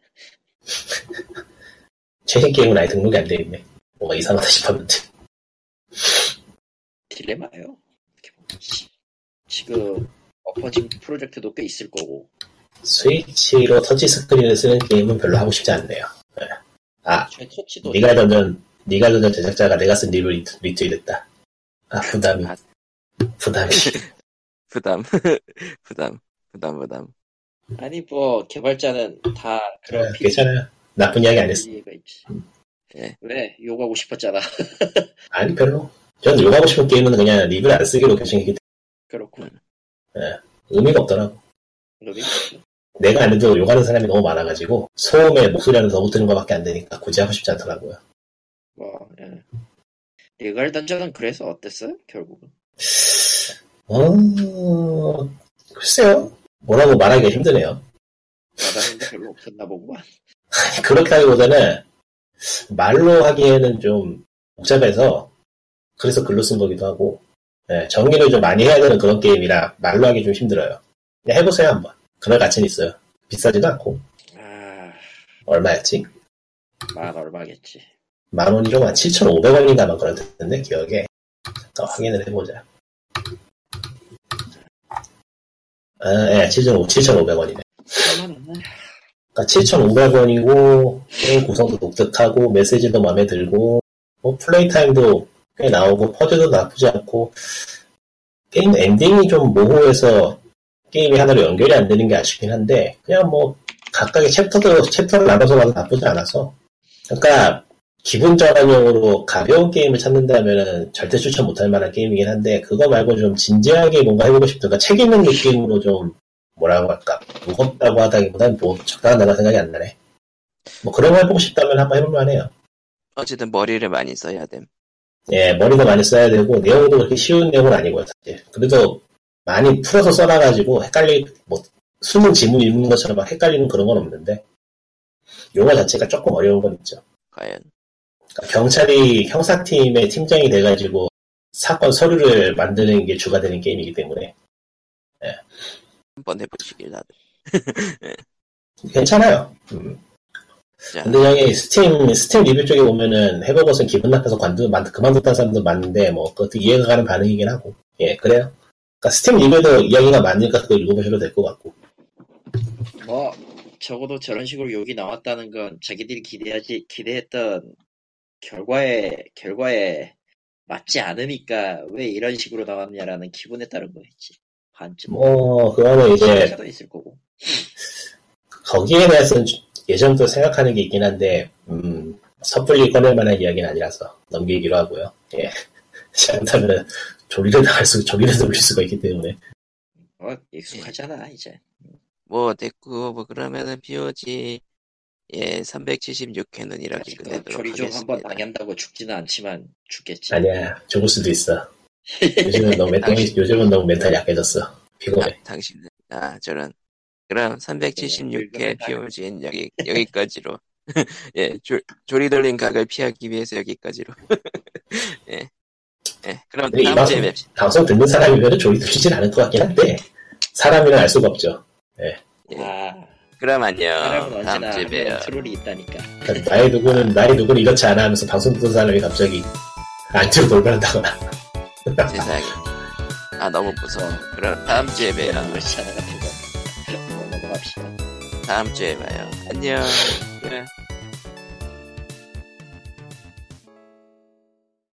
최신 게임은 아예 등록이 안 돼 있네. 뭔가 이상하다 싶었는데. 딜레마예요. 지금 엎어진 프로젝트도 꽤 있을 거고. 스위치로 터치 스크린을 쓰는 게임은 별로 하고 싶지 않네요. 네. 아, 제 터치도 니가 던전, 니가 던전 제작자가 내가 쓴 리트- 리트윗했다. 아, 부담이, 아. 부담이. 부담, 부담, 부담, 부담. 아니 뭐 개발자는 다 그런 네, 괜찮아요. 나쁜 이야기 안 했어. 있지. 예. 왜 욕하고 싶었잖아. 아니, 별로. 전 욕하고 싶은 게임은 그냥 립을 안 쓰기로 결정했기 그렇고 때문에 의미가 없더라고. 내가 안 해도 욕하는 사람이 너무 많아가지고 소음에 목소리는 너무 드는 것밖에 안 되니까 굳이 하고 싶지 않더라고요. 뭐 예. 리갈 던전은 그래서 어땠어요? 결국은 어, 글쎄요. 뭐라고 말하기가 힘드네요. 와닿는 게 별로 없었나 보구만. 그렇게 하기보다는 말로 하기에는 좀 복잡해서 그래서 글로 쓴 거기도 하고 예, 정리를 좀 많이 해야 되는 그런 게임이라 말로 하기 좀 힘들어요. 그냥 해보세요 한번. 그럴 가치는 있어요. 비싸지도 않고 아, 얼마였지? 만 얼마겠지. 만 원이 좀한 7,500원인가 만 그랬는데 기억에 더 확인을 해보자. 아, 예, 7,500원이네. 얼마나? 그러니까 7,500원이고 게임 구성도 독특하고 메시지도 마음에 들고 뭐 플레이 타임도 꽤 나오고 퍼즐도 나쁘지 않고 게임 엔딩이 좀 모호해서 게임이 하나로 연결이 안 되는 게 아쉽긴 한데 그냥 뭐 각각의 챕터도 챕터를 나눠서 봐도 나쁘지 않아서. 그러니까 기분 전환용으로 가벼운 게임을 찾는다면은 절대 추천 못할 만한 게임이긴 한데 그거 말고 좀 진지하게 뭔가 해보고 싶다 그러니까 책 읽는 느낌으로 좀 뭐라고 할까? 무겁다고 하다기보다는 뭐 단어 생각이 안 나네. 뭐 그런 거 해보고 싶다면 한번 해볼 만해요. 어쨌든 머리를 많이 써야 됨. 예 머리도 많이 써야 되고 내용도 그렇게 쉬운 내용은 아니고요 사실 그래도 많이 풀어서 써놔가지고 헷갈리 뭐 수능 지문 읽는 것처럼 막 헷갈리는 그런 건 없는데 용어 자체가 조금 어려운 건 있죠 과연. 그러니까 경찰이 형사팀의 팀장이 돼가지고 사건 서류를 만드는 게 주가 되는 게임이기 때문에 한번 해보시길 다들. 괜찮아요. 음. 자, 근데 여기 스팀 스팀 리뷰 쪽에 보면은 해본 것은 기분 나빠서 관두 만 그만뒀다는 사람도 많은데 뭐 그것도 이해가 가는 반응이긴 하고 예 그래요. 그러니까 스팀 리뷰도 이야기가 많으니까 그거 읽어보셔도 될 것 같고 뭐 적어도 저런 식으로 욕이 나왔다는 건 자기들이 기대하지 기대했던 결과에 결과에 맞지 않으니까 왜 이런 식으로 나왔냐라는 기분에 따른 거겠지. 반쯤. 뭐 그거는 이제 있을 거고. 거기에 대해서는 예전부터 생각하는 게 있긴 한데 음, 섣불리 꺼낼 만한 이야기는 아니라서 넘기기로 하고요. 예. 잘못하면 조리를 당할 수 조리를 돌릴 수가 있기 때문에 어 익숙하잖아 이제. 뭐 됐고 뭐 그러면은 POG 예 376회는 이렇게 끝내도록 조리 좀 한번 하겠습니다. 당한다고 죽지는 않지만 죽겠지. 아니야 죽을 수도 있어. 요즘은 너무 멘탈이 요즘은 너무 멘탈이 약해졌어. 피곤해. 아, 당신은 아 저런 그럼 376회 POG는 여기, 여기까지로. 예, 조, 조리돌림각을 피하기 위해서 여기까지로. 예. 예, 그럼 이 다음 방송, 주에 뵙시다. 방송 듣는 사람이면 조리돌리진 않을 것 같긴 한데, 사람이라 알 수가 없죠. 예. 아, 그럼 안녕. 사람은 다음 주에 한 봬요. 트롤이 있다니까. 그러니까 나의 누구는, 나의 누구는 이렇지 않아 하면서 방송 듣는 사람이 갑자기 안티로 돌변한다거나. 세상에. 아, 너무 무서워. 그럼 다음 주에 봬요. 넘어갑시다. 다음 주에 봐요. 안녕. 예.